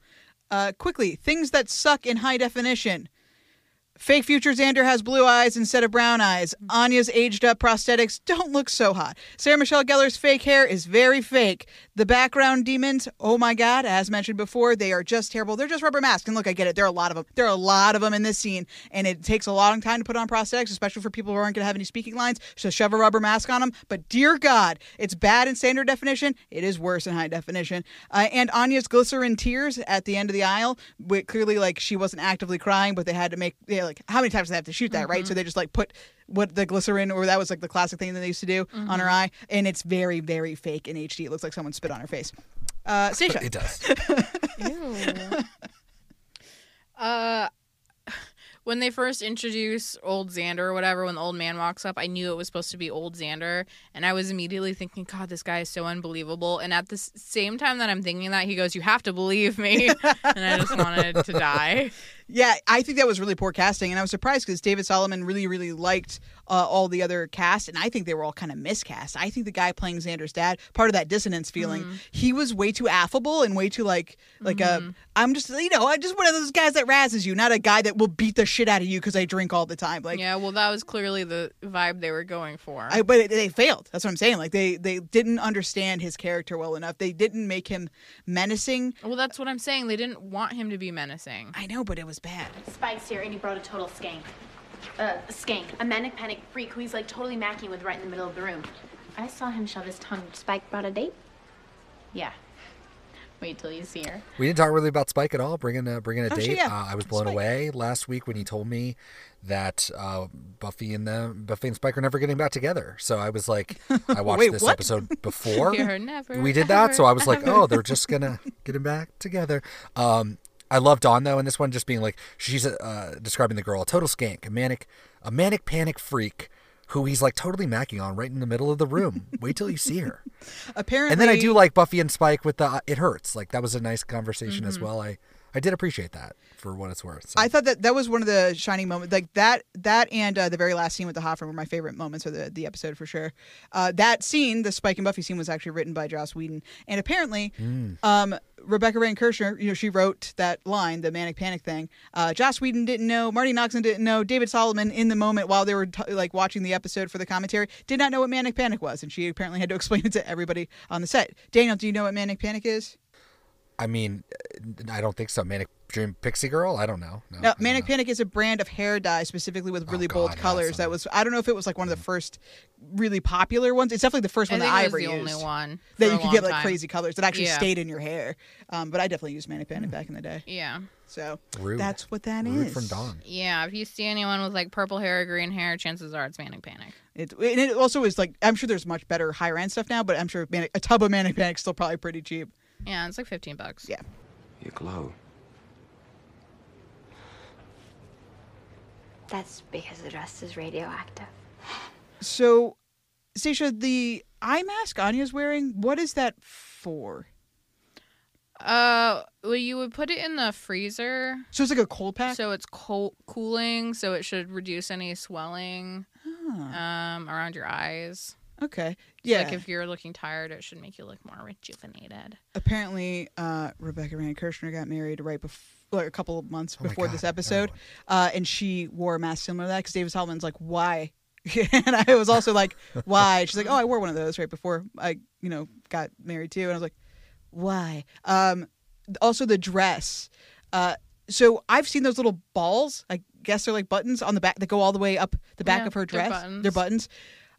Uh, quickly, things that suck in high definition. Fake future Xander has blue eyes instead of brown eyes. Anya's aged up prosthetics don't look so hot. Sarah Michelle Gellar's fake hair is very fake. The background demons, oh my god, as mentioned before, they are just terrible. They're just rubber masks. And look, I get it. There are a lot of them. There are a lot of them in this scene, and it takes a long time to put on prosthetics, especially for people who aren't going to have any speaking lines. So shove a rubber mask on them. But dear God, it's bad in standard definition. It is worse in high definition. Uh, and Anya's glycerin tears at the end of the aisle, clearly like she wasn't actively crying, but they had to make yeah, like how many times do they have to shoot that, right? So they just like put what the glycerin or that was like the classic thing that they used to do on her Mhm. eye, and it's very very fake in HD. It looks like someone spit on her face. Uh, Stacia. It does. Ew. uh, when they first introduce old Xander or whatever, when the old man walks up, I knew it was supposed to be old Xander, and I was immediately thinking, God, this guy is so unbelievable. And at the same time that I'm thinking that, he goes, "You have to believe me," and I just wanted to die. Yeah, I think that was really poor casting, and I was surprised because David Solomon really, really liked uh, all the other cast, and I think they were all kind of miscast. I think the guy playing Xander's dad, part of that dissonance feeling, Mhm. he was way too affable and way too like, like Mhm. a, I'm just, you know, I'm just one of those guys that razzes you, not a guy that will beat the shit out of you because I drink all the time. Like, yeah, well, that was clearly the vibe they were going for. I, but they failed. That's what I'm saying. Like they, they didn't understand his character well enough. They didn't make him menacing. well, that's what I'm saying. They didn't want him to be menacing. I know, but it was bad. Spike's here, and he brought a total skank. Uh, a skank. A manic panic freak who he's like totally macking with right in the middle of the room. I saw him shove his tongue. Spike brought a date? Yeah. Wait till you see her. We didn't talk really about Spike at all. Bringing a bringing a Oh, date. shit, yeah. Uh, I was blown Spike. away last week when he told me that uh, Buffy and the Buffy and Spike are never getting back together. So I was like, I watched Wait, this what? episode before never, we did that. So I was like, ever, oh, they're just gonna get him back together. Um, I love Dawn though in this one, just being like she's uh, describing the girl a total skank, a manic, a manic panic freak. Who he's like totally macking on right in the middle of the room. Wait till you see her. Apparently, And then I do like Buffy and Spike with the uh, "It Hurts." Like that was a nice conversation as Mhm. well. I I did appreciate that for what it's worth. So. I thought that that was one of the shining moments, like that, that, and uh, the very last scene with the Hoffman were my favorite moments of the, the episode for sure. Uh, that scene, the Spike and Buffy scene, was actually written by Joss Whedon, and apparently, Mm. um, Rebecca Rand Kirshner, you know, she wrote that line, the manic panic thing. Uh, Joss Whedon didn't know, Marti Noxon didn't know, David Solomon in the moment while they were t- like watching the episode for the commentary did not know what manic panic was, and she apparently had to explain it to everybody on the set. Daniel, do you know what manic panic is? I mean, uh, I don't think so. Manic Dream Pixie Girl. I don't know. No. No, Manic Panic is a brand of hair dye specifically with really bold Oh, God, yeah, colors. That was I don't know if it was like one of the first really popular ones. It's definitely the first I one think that I it was ever the used. only one that you a could long get like time. crazy colors that actually Yeah. stayed in your hair. Um, but I definitely used Manic Panic back in the day. Yeah. So Rude. that's what that is. Rude from Dawn. Yeah, if you see anyone with like purple hair or green hair, chances are it's manic panic. It, and it also is like I'm sure there's much better higher end stuff now, but I'm sure Manic, a tub of Manic Panic is still probably pretty cheap. Yeah, it's like fifteen bucks. Yeah. You glow. That's because the dress is radioactive. So, Stacia, the eye mask Anya's wearing, what is that for? Uh, well, you would put it in the freezer. So it's like a cold pack. So it's cold cooling, so it should reduce any swelling um around your eyes. Okay. So, Yeah. like if you're looking tired, it should make you look more rejuvenated. apparently uh, Rebecca Rand Kirshner got married right before, like a couple of months Oh before God, this episode, uh, and she wore a mask similar to that because David Solomon's like, why? and I was also like, why? She's like, oh, I wore one of those right before I, you know, got married too, and I was like, why? Um, also the dress. Uh, so I've seen those little balls. I guess they're like buttons on the back that go all the way up the back Yeah, of her they're dress. buttons. They're buttons.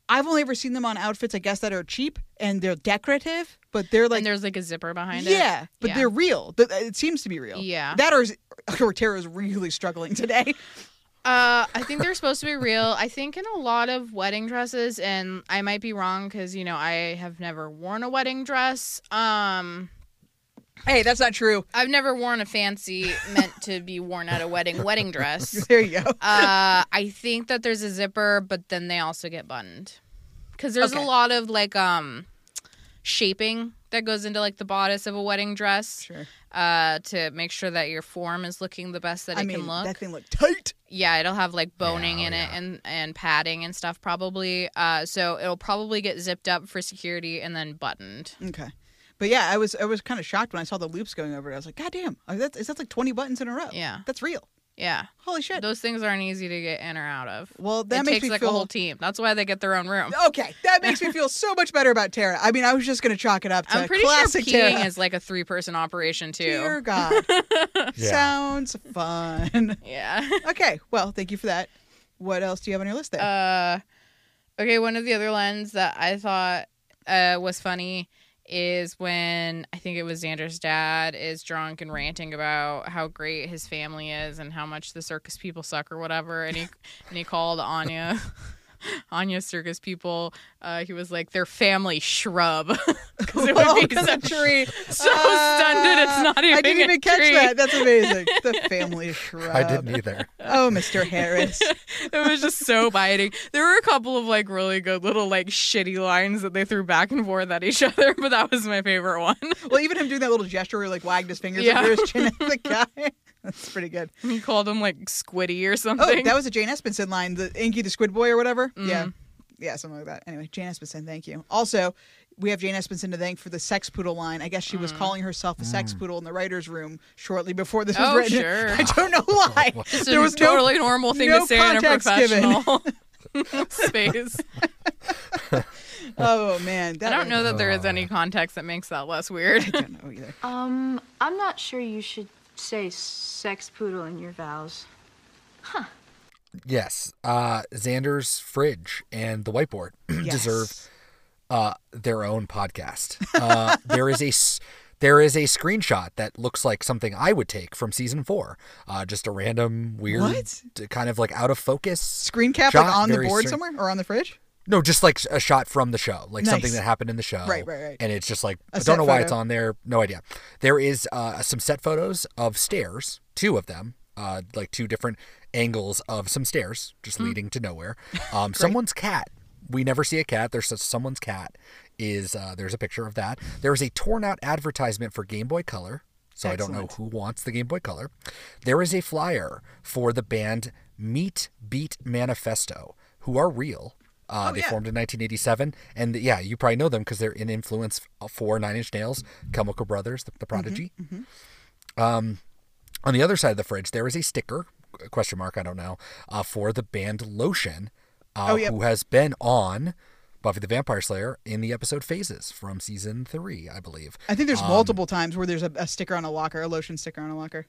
I've only ever seen them on outfits, I guess, that are cheap and they're decorative, but they're like and there's like a zipper behind it. yeah, but they're real. It seems to be real. Yeah. That or, is, really struggling today. Uh, I think they're supposed to be real. I think in a lot of wedding dresses, and I might be wrong because you know I have never worn a wedding dress. Um, hey, that's not true. I've never worn a fancy meant to be worn at a wedding wedding dress. There you go. Uh, I think that there's a zipper, but then they also get buttoned because there's Okay. a lot of like um shaping that goes into like the bodice of a wedding dress. Sure. Uh, to make sure that your form is looking the best that I it mean, can look. that thing looked tight. Yeah, it'll have like boning oh, in it and and padding and stuff probably. Uh, so it'll probably get zipped up for security and then buttoned. Okay. But yeah, I was I was kind of shocked when I saw the loops going over it. I was like, God damn, that's, is that like 20 buttons in a row? Yeah. That's real. Yeah. Holy shit. Those things aren't easy to get in or out of. Well, that it makes takes me like feel- a whole team. That's why they get their own room. Okay, that makes me feel so much better about Tara. I mean, I was just going to chalk it up to I'm pretty sure classic peeing Tara. is like a three person operation too. Dear God. Sounds fun. Yeah. Okay, well, thank you for that. What else do you have on your list there? Uh, okay, one of the other lines that I thought uh, was funny is when I think it was Xander's dad is drunk and ranting about how great his family is and how much the circus people suck or whatever, and he and he called Anya. Anya circus people. Uh, he was like their family shrub because it would Oh, be 'cause so, a tree. so Ah, stunted. It's not even. I didn't a even catch tree. that. That's amazing. The family shrub. I didn't either. Oh, Mr. Harris. it was just so biting. There were a couple of like really good little like shitty lines that they threw back and forth at each other, but that was my favorite one. well, even him doing that little gesture where he like wagged his fingers Yeah. over his chin at the guy. That's pretty good. He called him like Squiddy or something. Oh, something. that was a Jane Espenson line, the Inky the Squid Boy or whatever. Yeah. Mhm. Yeah, something like that. Anyway, Jane Espenson, thank you. Also, we have Jane Espenson to thank for the sex poodle line. I guess she was calling herself a sex poodle in the writer's room shortly before this was Mm. Oh, written. sure. I don't know why. Just there a was no- totally normal thing no to say in a context given. professional space. oh man, I don't know that there is any context that makes that less weird. I don't know either. Um, I'm not sure you should say sex poodle in your vows. Huh. Yes, uh, Xander's fridge and the whiteboard deserve uh, their own podcast. Uh, there is a s- there is a screenshot that looks like something I would take from season four. Uh, just a random weird, What? kind of like out of focus Screen cap shot, like on the board strange. somewhere or on the fridge? No, just like a shot from the show, like something that happened in the show. Right, right, right. And it's just like I don't know why photo. it's on there. No idea. There is uh, some set photos of stairs, two of them, uh, like two different angles of some stairs, just Hmm. leading to nowhere. Um, someone's cat. We never see a cat. There's someone's cat. Is uh, there's a picture of that. There is a torn out advertisement for Game Boy Color. So I don't know who wants the Game Boy Color. There is a flyer for the band Meat Beat Manifesto, who are real. Uh, Oh, they yeah. formed in 1987, and yeah, you probably know them because they're an influence for Nine Inch Nails, Chemical Brothers, the, the Mm-hmm, Prodigy. Um, on the other side of the fridge, there is a sticker question mark I don't know uh, for the band Lotion, uh, Oh, yep. who has been on Buffy the Vampire Slayer in the episode Phases from season three, I believe. I think there's Um, multiple times where there's a, a sticker on a locker, a lotion sticker on a locker.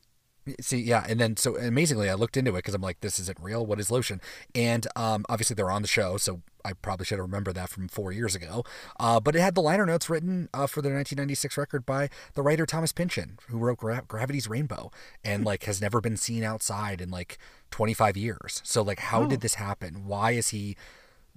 See, yeah, and then so amazingly, I looked into it because I'm like, this isn't real. What is lotion? And um, obviously they're on the show, so I probably should have remembered that from four years ago. Uh, but it had the liner notes written uh, for the 1996 record by the writer Thomas Pynchon, who wrote Gra- Gravity's Rainbow, and like has never been seen outside in like 25 years. So like, how Oh. did this happen? Why is he?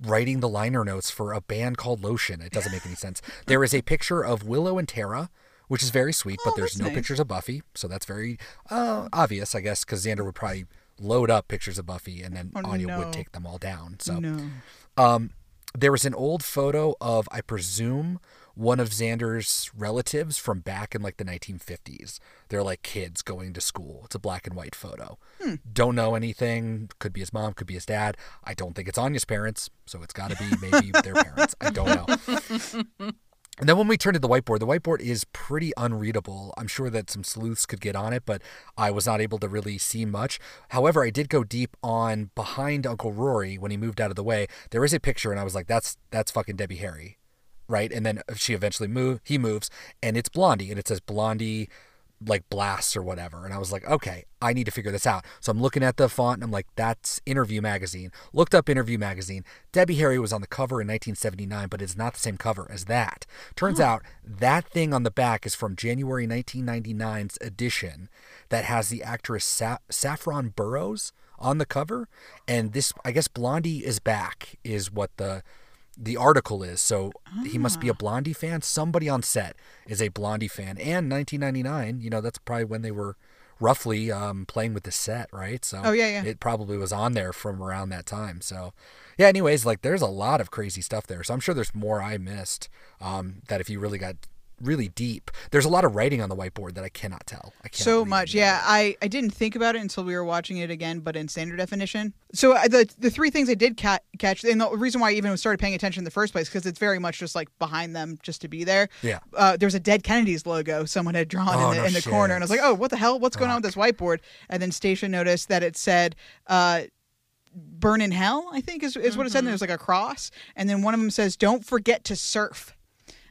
Writing the liner notes for a band called Lotion. It doesn't make any sense. There is a picture of Willow and Tara, which is very sweet, but there's Oh, no nice. pictures of Buffy, so that's very uh, obvious, I guess, because Xander would probably load up pictures of Buffy and then Oh, Anya no. would take them all down. So, No. um, there was an old photo of, I presume, one of Xander's relatives from back in like the 1950s. They're like kids going to school. It's a black and white photo. Hmm. Don't know anything. Could be his mom, could be his dad. I don't think it's Anya's parents, so it's got to be maybe their parents. I don't know. And then when we turn to the whiteboard, the whiteboard is pretty unreadable. I'm sure that some sleuths could get on it, but I was not able to really see much. However, I did go deep on behind Uncle Rory when he moved out of the way. There is a picture, and I was like, "That's that's fucking Debbie Harry." Right, and then she eventually move. He moves, and it's Blondie, and it says Blondie, like blasts or whatever. And I was like, okay, I need to figure this out. So I'm looking at the font, and I'm like, that's Interview Magazine. Looked up Interview Magazine. Debbie Harry was on the cover in 1979, but it's not the same cover as that. Turns out that thing on the back is from January 1999's edition that has the actress Sa- Saffron Burrows on the cover, and this, I guess, Blondie is back, is what the the article is. So he must be a Blondie fan. Somebody on set is a Blondie fan. And 1999, you know, that's probably when they were roughly um, playing with the set, right? So Oh, yeah, yeah. it probably was on there from around that time. So yeah, anyways, like there's a lot of crazy stuff there. So I'm sure there's more I missed um, that if you really got really deep, there's a lot of writing on the whiteboard that I cannot tell. I can't. So much, yeah. I, I didn't think about it until we were watching it again, but in standard definition. So uh, the the three things I did ca- catch, and the reason why I even started paying attention in the first place, because it's very much just like behind them, just to be there. Yeah. Uh, there was a dead Kennedys logo someone had drawn Oh, in the, no in the corner, and I was like, oh, what the hell? What's going on with this whiteboard? And then Stacia noticed that it said. Uh, Burn in hell, I think is, is what it said. And there's like a cross, and then one of them says, "Don't forget to surf."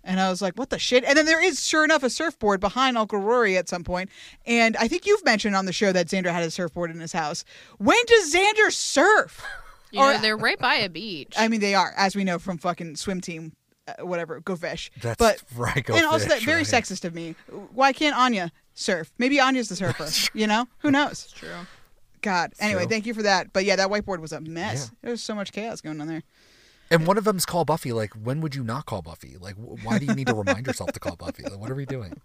And I was like, what the shit? And then there is, sure enough, a surfboard behind Uncle Rory at some point. And I think you've mentioned on the show that Xander had a surfboard in his house. When does Xander surf? You know, they're right by a beach. I mean, they are, as we know from fucking swim team, uh, whatever, go fish. That's but, right, Go And also, that very right. sexist of me. Why can't Anya surf? Maybe Anya's the surfer. you know? Who knows? true. God. Anyway, true. thank you for that. But yeah, that whiteboard was a mess. There was so much chaos going on there. And one of them's call Buffy. Like, when would you not call Buffy? Like, why do you need to remind yourself to call Buffy? Like, what are we doing?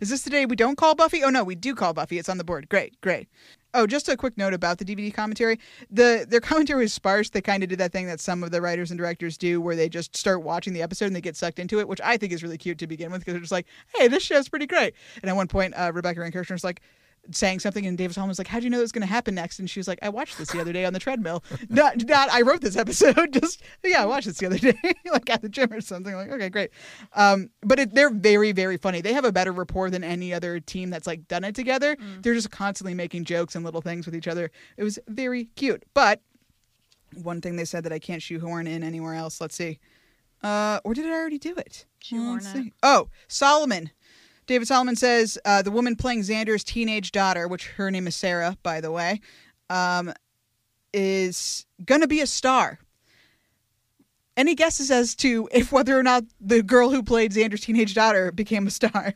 Is this the day we don't call Buffy? Oh no, we do call Buffy. It's on the board. Great, great. Oh, just a quick note about the DVD commentary. The their commentary was sparse. They kind of did that thing that some of the writers and directors do, where they just start watching the episode and they get sucked into it, which I think is really cute to begin with because they're just like, "Hey, this show's pretty great." And at one point, uh, Rebecca Rand Kirshner's like saying something, and David Solomon was like, "How do you know it was going to happen next?" And she was like, "I watched this the other day on the treadmill. not, not I wrote this episode. just yeah, I watched this the other day, like at the gym or something. Like, okay, great. Um, but it, they're very, very funny. They have a better rapport than any other team that's like done it together. They're just constantly making jokes and little things with each other. It was very cute. But one thing they said that I can't shoehorn in anywhere else. Let's see. Uh, or did I already do it? Shoehorn it. Oh, Solomon. David Solomon says uh, the woman playing Xander's teenage daughter, which her name is Sarah, by the way, um, is gonna be a star. Any guesses as to if whether or not the girl who played Xander's teenage daughter became a star?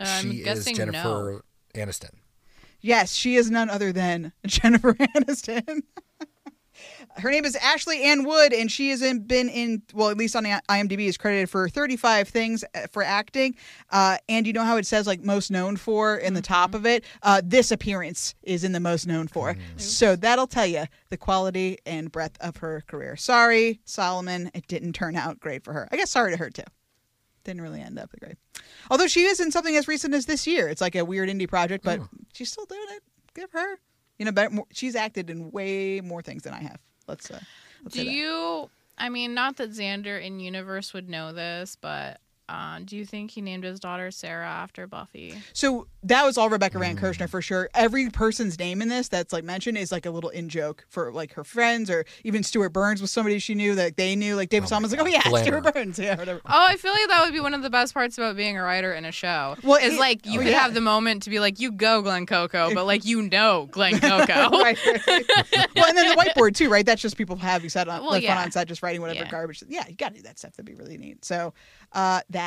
I'm she is guessing Jennifer Aniston. Yes, she is none other than Jennifer Aniston. Her name is Ashley Ann Wood, and she has been in, well, at least on IMDb, is credited for 35 things uh, for acting. Uh, and you know how it says, like, most known for in the top of it? Uh, this appearance is in the most known for. So that'll tell you the quality and breadth of her career. Sorry, Solomon, it didn't turn out great for her. I guess sorry to her, too. Didn't really end up great. Although she is in something as recent as this year. It's like a weird indie project, but she's still doing it. Give her. You know, better, more, she's acted in way more things than I have. Let's uh, let's Do say you? I mean, not that Xander in universe would know this, but uh, do you think he named his daughter Sarah after Buffy? So that was all Rebecca Rand Kirshner for sure. Every person's name in this that's like mentioned is like a little in joke for like her friends or even Stewart Burns was somebody she knew that they knew. Like David Solomon was like, oh yeah, Glamour. Stewart Burns, yeah, whatever. Oh, I feel like that would be one of the best parts about being a writer in a show. Well, is it- like you oh, could yeah. have the moment to be like, "You go, Glen Coco," but like you know Glen Coco. right, right, right. well, and then the whiteboard too, right? That's just people having set on Well, like fun yeah. on set, just writing whatever Yeah. garbage. Yeah, you got to do that stuff. That'd be really neat. So uh, that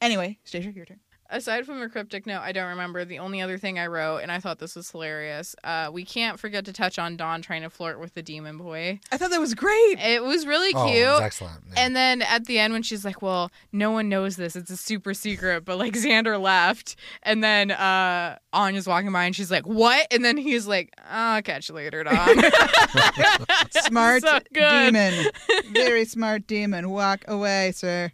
anyway, Stacia, your turn. Aside from a cryptic note, I don't remember the only other thing I wrote, and I thought this was hilarious. Uh, we can't forget to touch on Dawn trying to flirt with the demon boy. I thought that was great. It was really Oh, cute. it was excellent. yeah. And then at the end, when she's like, "Well, no one knows this; it's a super secret," but like Xander left, and then uh Anya's walking by, and she's like, "What?" And then he's like, "I'll catch you later, Dawn." Smart So demon, very smart demon. Walk away, sir.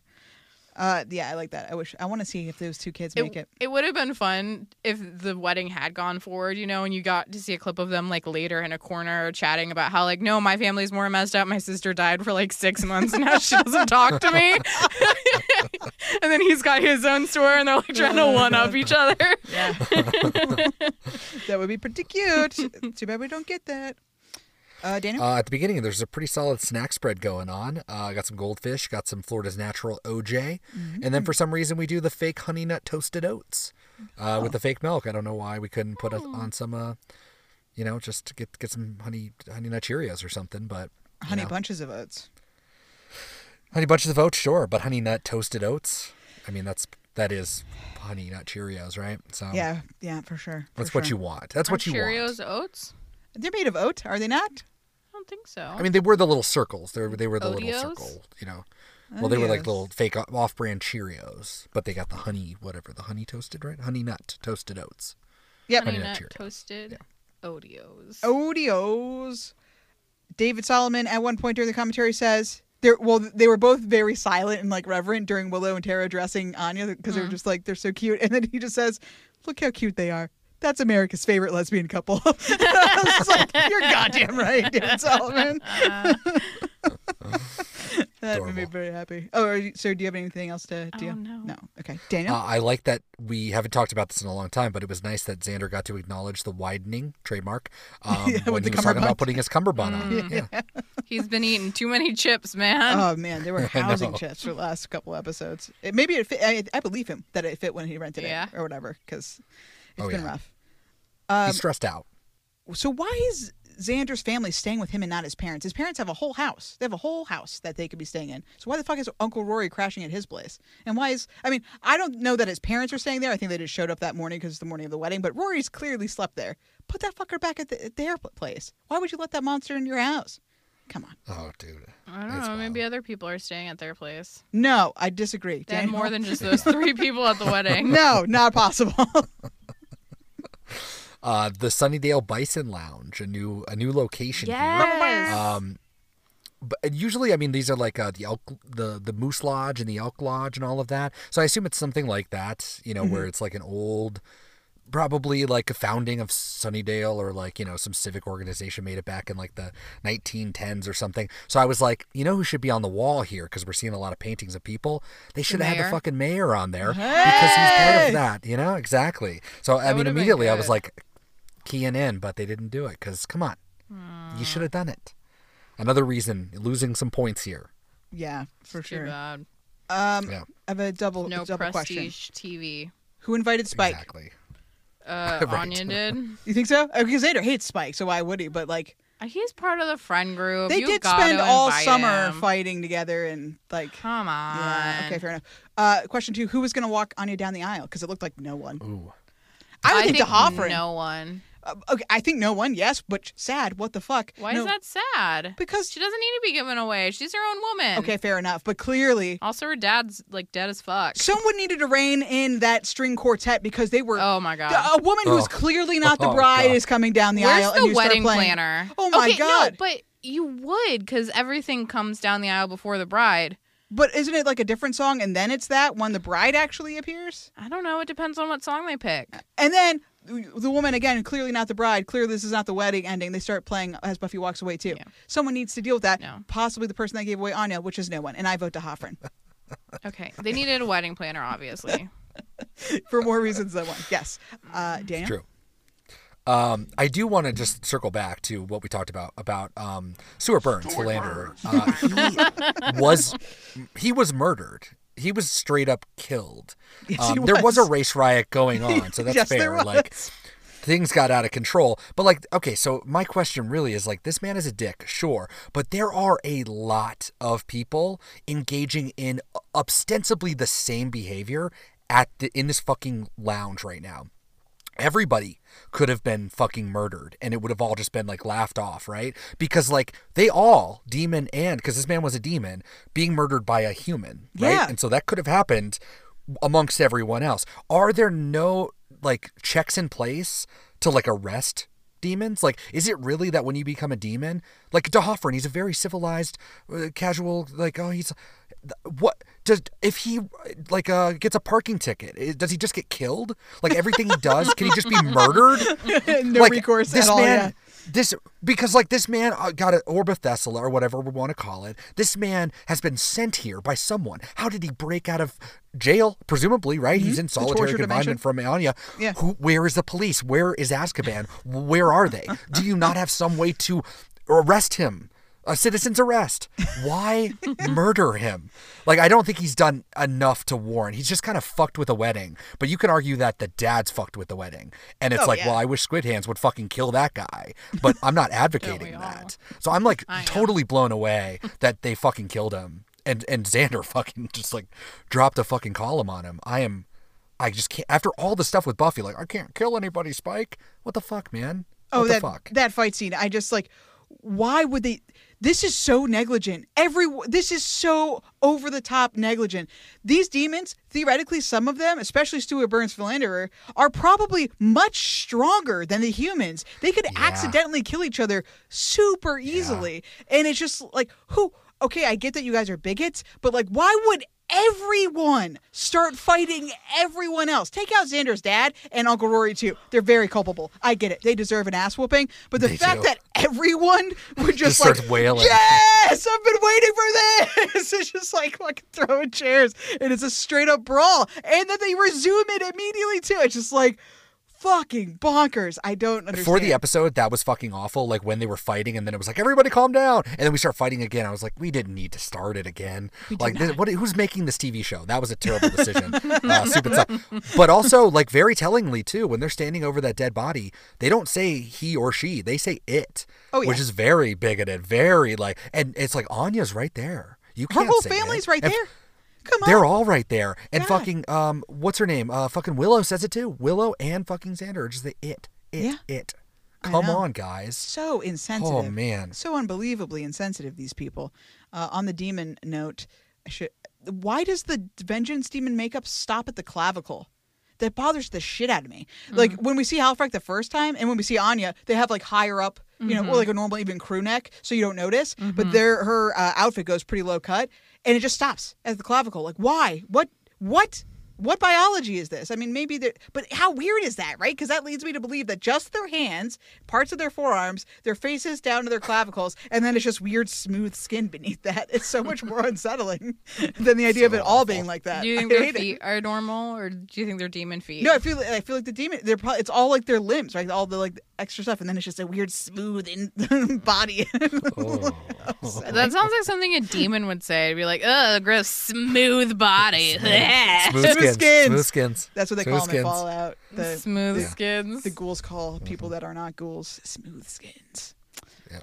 Uh, yeah, I like that. I wish I want to see if those two kids make it. It would have been fun if the wedding had gone forward, you know, and you got to see a clip of them like later in a corner chatting about how like, no, my family's more messed up. My sister died for like six months and now she doesn't talk to me. and then he's got his own store and they're like trying to one up each other. Yeah. that would be pretty cute. Too bad we don't get that. Uh, Daniel. Uh, at the beginning, there's a pretty solid snack spread going on. Uh, I got some goldfish, got some Florida's natural OJ, and then for some reason we do the fake honey nut toasted oats uh, with the fake milk. I don't know why we couldn't put it on some, uh, you know, just to get get some honey honey nut Cheerios or something. But Honey know. bunches of oats. honey bunches of oats, sure, but honey nut toasted oats. I mean, that's that is honey nut Cheerios, right? So Yeah, yeah, for sure. for that's what you want. That's what Are you want. Cheerios oats? They're made of oat, are they not? I don't think so. I mean, they were the little circles. They were, they were the little Odeos? circle, you know. Well, they were like little fake uh, off-brand Cheerios, but they got the honey, whatever, the honey toasted, right? Honey nut toasted oats. Yep. Honey Honey nut Nut Cheerios. toasted Odeos. Odeos. David Solomon at one point during the commentary says "They're well they were both very silent and like reverent during Willow and Tara dressing Anya because they were mm. just like they're so cute and then he just says look how cute they are. That's America's favorite lesbian couple. I was like, You're goddamn right, David Solomon. that made me very happy. Oh, are you, so do you have anything else to do? Oh, no. No. Okay. Daniel? Uh, I like that we haven't talked about this in a long time, but it was nice that Xander got to acknowledge the widening trademark um, Yeah, when with he the was talking about putting his cummerbund on. Mm. Yeah. He's been eating too many chips, man. Oh man, there were housing know. chips for the last couple episodes. It, maybe it fit. I, I believe him that it fit when he rented Yeah. it or whatever because it's Oh, been yeah. rough. Um, He's stressed out. so why is Xander's family staying with him and not his parents? His parents have a whole house. They have a whole house that they could be staying in. So why the fuck is Uncle Rory crashing at his place? And why is I mean I don't know that his parents are staying there. I think they just showed up that morning because it's the morning of the wedding. But Rory's clearly slept there. Put that fucker back at, the, at their place. Why would you let that monster in your house? Come on. Oh, dude. I don't know. Maybe other people are staying at their place. No, I disagree. They had Daniel? more than just those three people at the wedding. no, not possible. Uh, the Sunnydale Bison Lounge, a new a new location Yes. here. Um, but usually, I mean, these are like uh, the elk, the the Moose Lodge and the Elk Lodge and all of that. So I assume it's something like that, you know, where Mhm. it's like an old, probably like a founding of Sunnydale or like you know some civic organization made it back in like the 1910s or something. So I was like, you know, who should be on the wall here because we're seeing a lot of paintings of people. They should have had the fucking mayor on there because he's part of that. You know, exactly. So I That mean, immediately I was like keying in, but they didn't do it because come on, you should have done it. Another reason losing some points here. yeah, for Too sure. bad. Um, Yeah. I have a double No double question. prestige TV. Who invited Spike? Exactly. Uh, Right. Anya did. You think so? Because Xander hates Spike, so why would he? But like, Uh, He's part of the friend group. They You did spend all summer him. fighting together and like. Come on. Yeah. Okay, fair enough. Uh, question two: Who was going to walk Anya down the aisle? Because it looked like no one. Ooh. I would I think, think D'Hoffryn. no one. Uh, okay, I think no one. Yes, but sad. What the fuck? Why No- is that sad? Because she doesn't need to be given away. She's her own woman. Okay, fair enough. But clearly, Also, her dad's like dead as fuck. someone needed to rein in that string quartet because they were. Oh my god. A woman who's Oh. clearly not the Oh, bride God. is coming down the Where's aisle, the and you start wedding playing. planner? Oh my okay, God. No, but you would because everything comes down the aisle before the bride. But isn't it like a different song, and then it's that when the bride actually appears? I don't know. It depends on what song they pick. And then the woman again, clearly not the bride. Clearly, this is not the wedding ending. They start playing as Buffy walks away too. Someone needs to deal with that. Possibly the person that gave away Anya, which is no one. And I vote D'Hoffryn Okay, they needed a wedding planner, obviously. for more reasons than one. Yes, uh, Daniel. True. Um, I do want to just circle back to what we talked about about um, Stewart Burns, Philanderer. Uh, he was he was murdered. He was straight up killed. Yes, um, he there was a race riot going on, so that's Yes, fair. Like things got out of control. But like, okay, so my question really is like, this man is a dick, sure, but there are a lot of people engaging in ostensibly the same behavior at the, in this fucking lounge right now. Everybody could have been fucking murdered and it would have all just been like laughed off, right? Because like they all, demon and because this man was a demon, being murdered by a human, right? Yeah. And so that could have happened amongst everyone else. Are there no like checks in place to like arrest demons? Like, is it really that when you become a demon, like D'Hoffryn, he's a very civilized, uh, casual, like, oh, he's what does if he like uh gets a parking ticket does he just get killed like everything he does can he just be murdered no like, recourse this at all. man yeah. this because like this man uh, got an orb of Thessulah or whatever we want to call it. This man has been sent here by someone. How did he break out of jail? Presumably, right? He's in Mm-hmm. solitary dimension. confinement from Anya. Yeah. Who? Where is the police? Where is Azkaban? Where are they? Do you not have some way to arrest him? A citizen's arrest. Why murder him? Like, I don't think he's done enough to warrant. He's just kind of fucked with a wedding. But you can argue that the dad's fucked with the wedding. And it's Oh, like, yeah. well, I wish Squid Hands would fucking kill that guy. But I'm not advocating that. So I'm like totally blown away that they fucking killed him. And and Xander fucking just like dropped a fucking column on him. I am I just can't after all the stuff with Buffy, like, I can't kill anybody, Spike. What the fuck, man? Oh, what that the fuck? that fight scene. I just like, why would they? This is so negligent. Every this is so over the top negligent. These demons, theoretically, some of them, especially Stewart Burns Philanderer, are probably much stronger than the humans. They could accidentally kill each other super easily, and it's just like who. Okay, I get that you guys are bigots, but like, why would everyone start fighting everyone else? Take out Xander's dad and Uncle Rory too. They're very culpable. I get it. They deserve an ass whooping. But the They fact do. that everyone would just, Just like, wailing. yes, I've been waiting for this. It's just like fucking throwing chairs, and it's a straight up brawl. And then they resume it immediately too. It's just like fucking bonkers. I don't understand. For the episode, that was fucking awful. Like when they were fighting, and then it was like, everybody calm down. And then we start fighting again. I was like, we didn't need to start it again. Like, this, what? Who's making this TV show? That was a terrible decision. uh, stupid stuff. But also, like, very tellingly, too, when they're standing over that dead body, they don't say he or she, they say it. Oh, yeah. Which is very bigoted, very like, and it's like, Anya's right there. You can't Her whole family's it. right And there. Come on. They're all right there. And God. fucking um what's her name? Uh fucking Willow says it too. Willow and fucking Xander are just the it. It. Yeah. It. Come on, guys. so insensitive. Oh man. so unbelievably insensitive. These people. Uh, on the demon note, I should. Why does the vengeance demon makeup stop at the clavicle? That bothers the shit out of me. Like when we see Halfrek the first time, and when we see Anya, they have like higher up, you know, or like a normal even crew neck, so you don't notice. But their her uh, outfit goes pretty low cut, and it just stops at the clavicle. Like why? What? What? What biology is this? I mean, maybe they're, but how weird is that, right? Because that leads me to believe that just their hands, parts of their forearms, their faces down to their clavicles, and then it's just weird, smooth skin beneath that. It's so much more unsettling than the idea of it all being like that. Do you think I their hate it. feet are normal, or do you think they're demon feet? No, I feel I feel like the demon. They're probably it's all like their limbs, right? All the like extra stuff, and then it's just a weird, smooth in body. That sounds like something a demon would say. It'd be like, ugh, gross, smooth body. Smooth skins. skins. Smooth skins. That's what they Smooth call them in skins. Fallout. The, Smooth the- skins. The ghouls call people that are not ghouls smooth skins.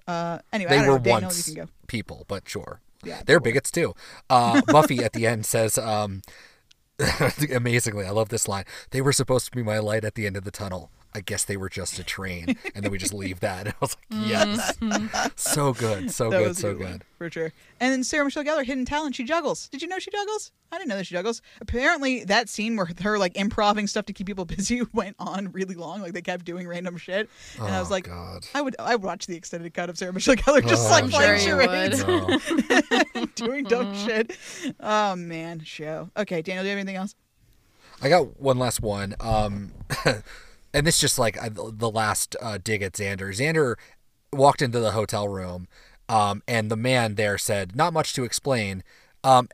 Uh, anyway, I they don't were know. Daniel, once you can go. people, but sure. Yeah, they're bigots too. Uh, Buffy at the end says, um, amazingly, I love this line. They were supposed to be my light at the end of the tunnel. I guess they were just a train, and then we just leave that. And I was like, mm-hmm. yes, mm-hmm. so good, so That good, so good good. for sure. And then Sarah Michelle Gellar, hidden talent, she juggles. Did you know she juggles? I didn't know that she juggles. Apparently, that scene where her like improving stuff to keep people busy went on really long. Like they kept doing random shit, and I was Oh, like, God. I would I would watch the extended cut of Sarah Michelle Gellar just Oh, like I'm playing sure you charades, doing dumb mm-hmm. shit. Oh man, show. Okay, Daniel, do you have anything else? I got one last one. Um, and this just like the last uh, dig at Xander. Xander walked into the hotel room, um, and the man there said, "Not much to explain." Um,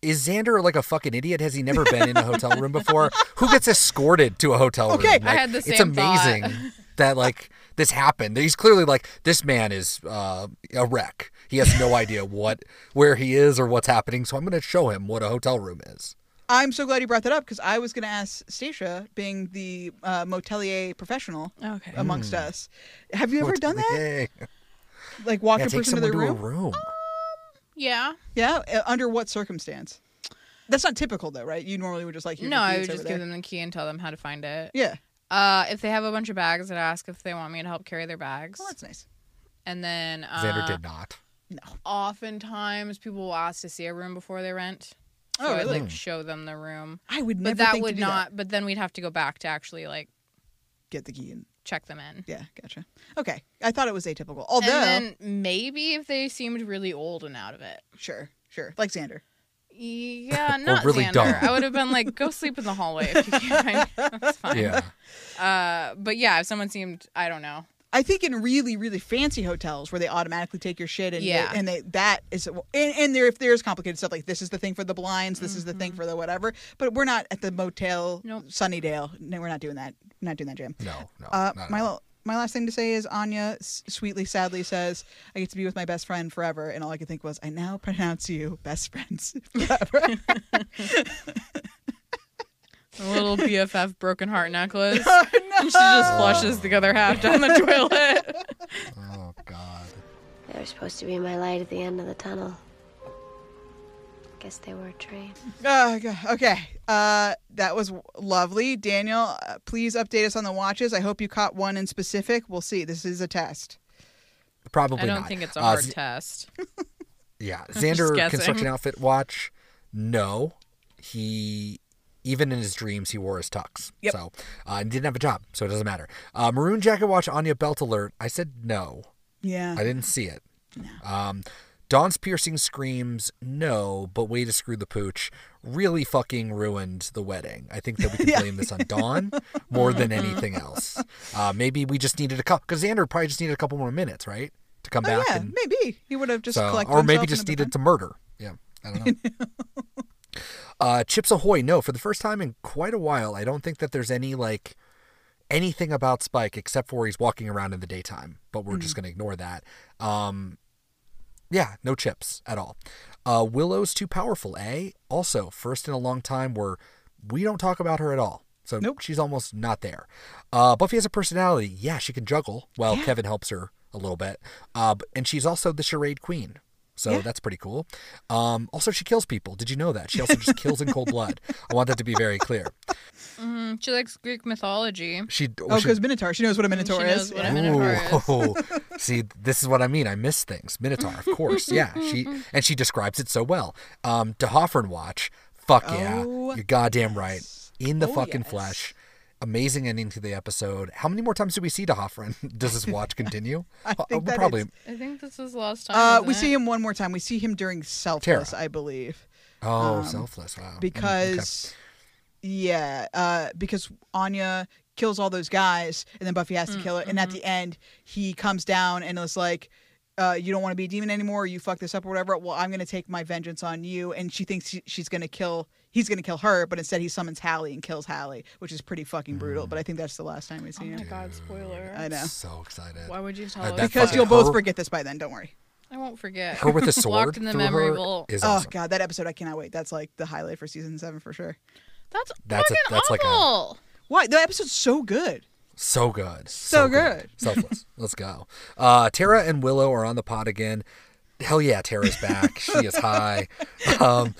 is Xander like a fucking idiot? Has he never been in a hotel room before? Who gets escorted to a hotel Okay. room? I had the It's same thought. amazing that like this happened. He's clearly like this man is uh, a wreck. He has no idea what where he is or what's happening. So I'm going to show him what a hotel room is. I'm so glad you brought that up because I was going to ask Stacia, being the uh, motelier professional Okay. amongst us. Have you ever done that? Like walk Yeah, a person to their someone room? to a room. Yeah. Yeah, uh, under what circumstance? That's not typical though, right? You normally would just like No, I would just give there. them the key and tell them how to find it. Yeah. Uh, if they have a bunch of bags, I'd ask if they want me to help carry their bags. Well, that's nice. And then uh, Xander did not. No. Oftentimes, people will ask to see a room before they rent. So Oh, I'd like show them the room. I would never But that think to would do that. not. But then we'd have to go back to actually like Get the key and check them in. yeah, gotcha. Okay, I thought it was atypical. Although, and then maybe if they seemed really old and out of it. sure, sure, like Xander. Yeah, not really Xander. dumb. I would have been like, go sleep in the hallway if you can't find me. That's fine. Yeah. Uh, but yeah, if someone seemed, I don't know. I think in really, really fancy hotels where they automatically take your shit and Yeah. they, and they that is and, and there if there's complicated stuff like this is the thing for the blinds, this is the thing for the whatever. But we're not at the motel Nope. Sunnydale. No, we're not doing that. We're not doing that, Jim. No, no. Uh, my all. my last thing to say is Anya s- sweetly, sadly says, "I get to be with my best friend forever," and all I could think was, "I now pronounce you best friends forever." A little BFF broken heart necklace. Oh, And she just flushes the other half down the toilet. Oh God. They were supposed to be my light at the end of the tunnel. Guess they were a train. Oh, God. okay, uh, that was lovely, Daniel. Uh, please update us on the watches. I hope you caught one in specific. We'll see. This is a test. Probably I don't not. think it's a Uh, hard Z- test. Yeah, Xander construction outfit watch. No, he even in his dreams he wore his tux. Yep. So uh, and didn't have a job, so it doesn't matter. Uh, maroon jacket watch Anya belt alert. I said no. Yeah. I didn't see it. Um, Dawn's piercing screams, no, but way to screw the pooch really fucking ruined the wedding. I think that we can blame this on Dawn more than anything else. Uh, maybe we just needed a couple, because Xander probably just needed a couple more minutes, right? To come Oh, back yeah, and maybe he would have just so, collected or maybe just and have been needed to murder. Yeah, I don't know. Uh, Chips Ahoy, no, for the first time in quite a while, I don't think that there's any like anything about Spike except for he's walking around in the daytime, but we're just Mhm. going to ignore that. Um, yeah, no chips at all. Uh, Willow's too powerful, eh? Also, first in a long time where we don't talk about her at all. So nope. she's almost not there. Uh, Buffy has a personality. Yeah, she can juggle. Well, Kevin helps her a little bit. Uh, and she's also the charade queen. So Yeah. that's pretty cool. Um, also, she kills people. Did you know that? She also just kills in cold blood. I want that to be very clear. hmm She likes Greek mythology. She Oh, because Minotaur. She knows what a Minotaur She is. knows what a Minotaur is. Ooh. See, this is what I mean. I miss things. Minotaur, of course. Yeah, she and she describes it so well. Um, D'Hoffryn watch. Fuck yeah, Oh, you're goddamn right. In the Oh, fucking yes. flesh. Amazing ending to the episode. How many more times do we see D'Hoffryn? Does this watch continue? I Uh, think we'll that probably. is- I think this is the last time. Uh, we it? see him one more time. We see him during Selfless, I believe. Oh, Um, selfless. Wow. Mm, okay. Because, yeah, uh, because Anya kills all those guys, and then Buffy has to kill it. And at the end, he comes down and is like, uh, "You don't want to be a demon anymore. You fuck this up or whatever. Well, I'm gonna take my vengeance on you." And she thinks she, she's gonna kill. He's gonna kill her, but instead he summons Hallie and kills Hallie, which is pretty fucking brutal. Mm. But I think that's the last time we see Oh him. my god, spoiler. I know. So excited. Why would you tell Uh, us? that Because fucking- you'll both her- forget this by then. Don't worry. I won't forget. Her with the sword Locked in the through memory her vault. is oh awesome. god, that episode I cannot wait. That's like the highlight for season seven for sure. That's That's a- fucking that's like a- awful. Why? The episode's so good. So good. So good. Selfless. Let's go. Uh, Tara and Willow are on the pod again. Hell yeah, Tara's back. she is high. Um,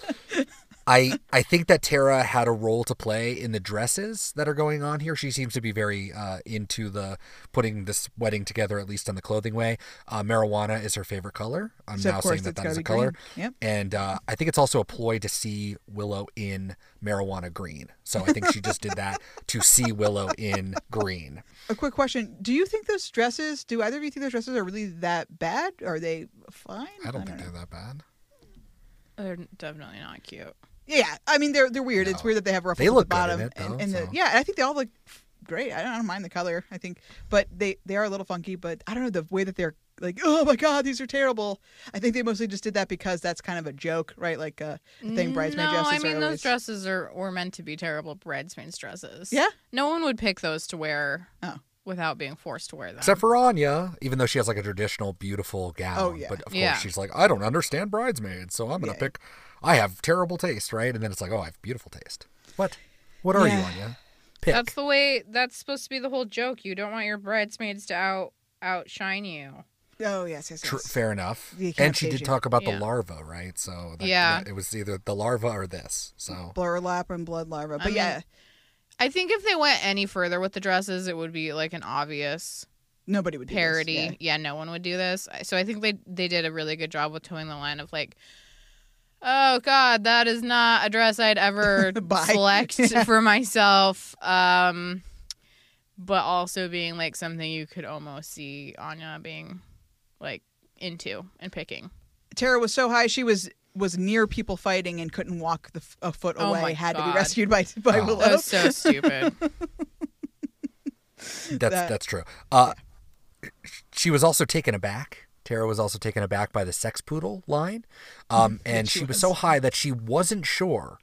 I I think that Tara had a role to play in the dresses that are going on here. She seems to be very uh, into the putting this wedding together, at least on the clothing way. Uh, marijuana is her favorite color. I'm So, now saying that it's that gotta is a be color. green. Yep. And uh, I think it's also a ploy to see Willow in marijuana green. So I think she just did that to see Willow in green. A quick question: Do you think those dresses? Do either of you think those dresses are really that bad? Are they fine? I don't think they're that bad. They're definitely not cute. Yeah, I mean they're they're weird. It's weird that they have ruffles They at look the good in bottom it, and, though, and the so. yeah. I think they all look great. I don't, I don't mind the color. I think, but they they are a little funky. But I don't know the way that they're like. Oh my god, these are terrible. I think they mostly just did that because that's kind of a joke, right? Like uh, the thing bridesmaid no, dresses I mean are those dresses are were meant to be terrible bridesmaids dresses. Yeah? no one would pick those to wear Oh. without being forced to wear them. Except for Anya, even though she has like a traditional beautiful gown. Oh, yeah. But of Yeah. course she's like, I don't understand bridesmaids, so I'm gonna Yeah. pick I have terrible taste, right? And then it's like, oh, I have beautiful taste. What? What are you, Yeah. Anya? Pick. That's the way. That's supposed to be the whole joke. You don't want your bridesmaids to out outshine you. Oh yes, yes, yes. Tr- fair enough. And she did it. talk about Yeah. the larva, right? So that, Yeah. it was either the larva or this. So blur lap and blood larva. But I mean, yeah, I think if they went any further with the dresses, it would be like an obvious nobody would do this, parody. yeah. yeah. no one would do this. So I think they they did a really good job with towing the line of like, oh god, that is not a dress I'd ever Buy. select Yeah. for myself. Um, but also being like something you could almost see Anya being like into and picking. Tara was so high she was was near people fighting and couldn't walk the f- a foot Oh away. my had to be God. rescued by by Oh. Willow. That was so stupid. that's That- that's true. Uh she was also taken aback. Tara was also taken aback by the sex poodle line. Um and she she was was. so high that she wasn't sure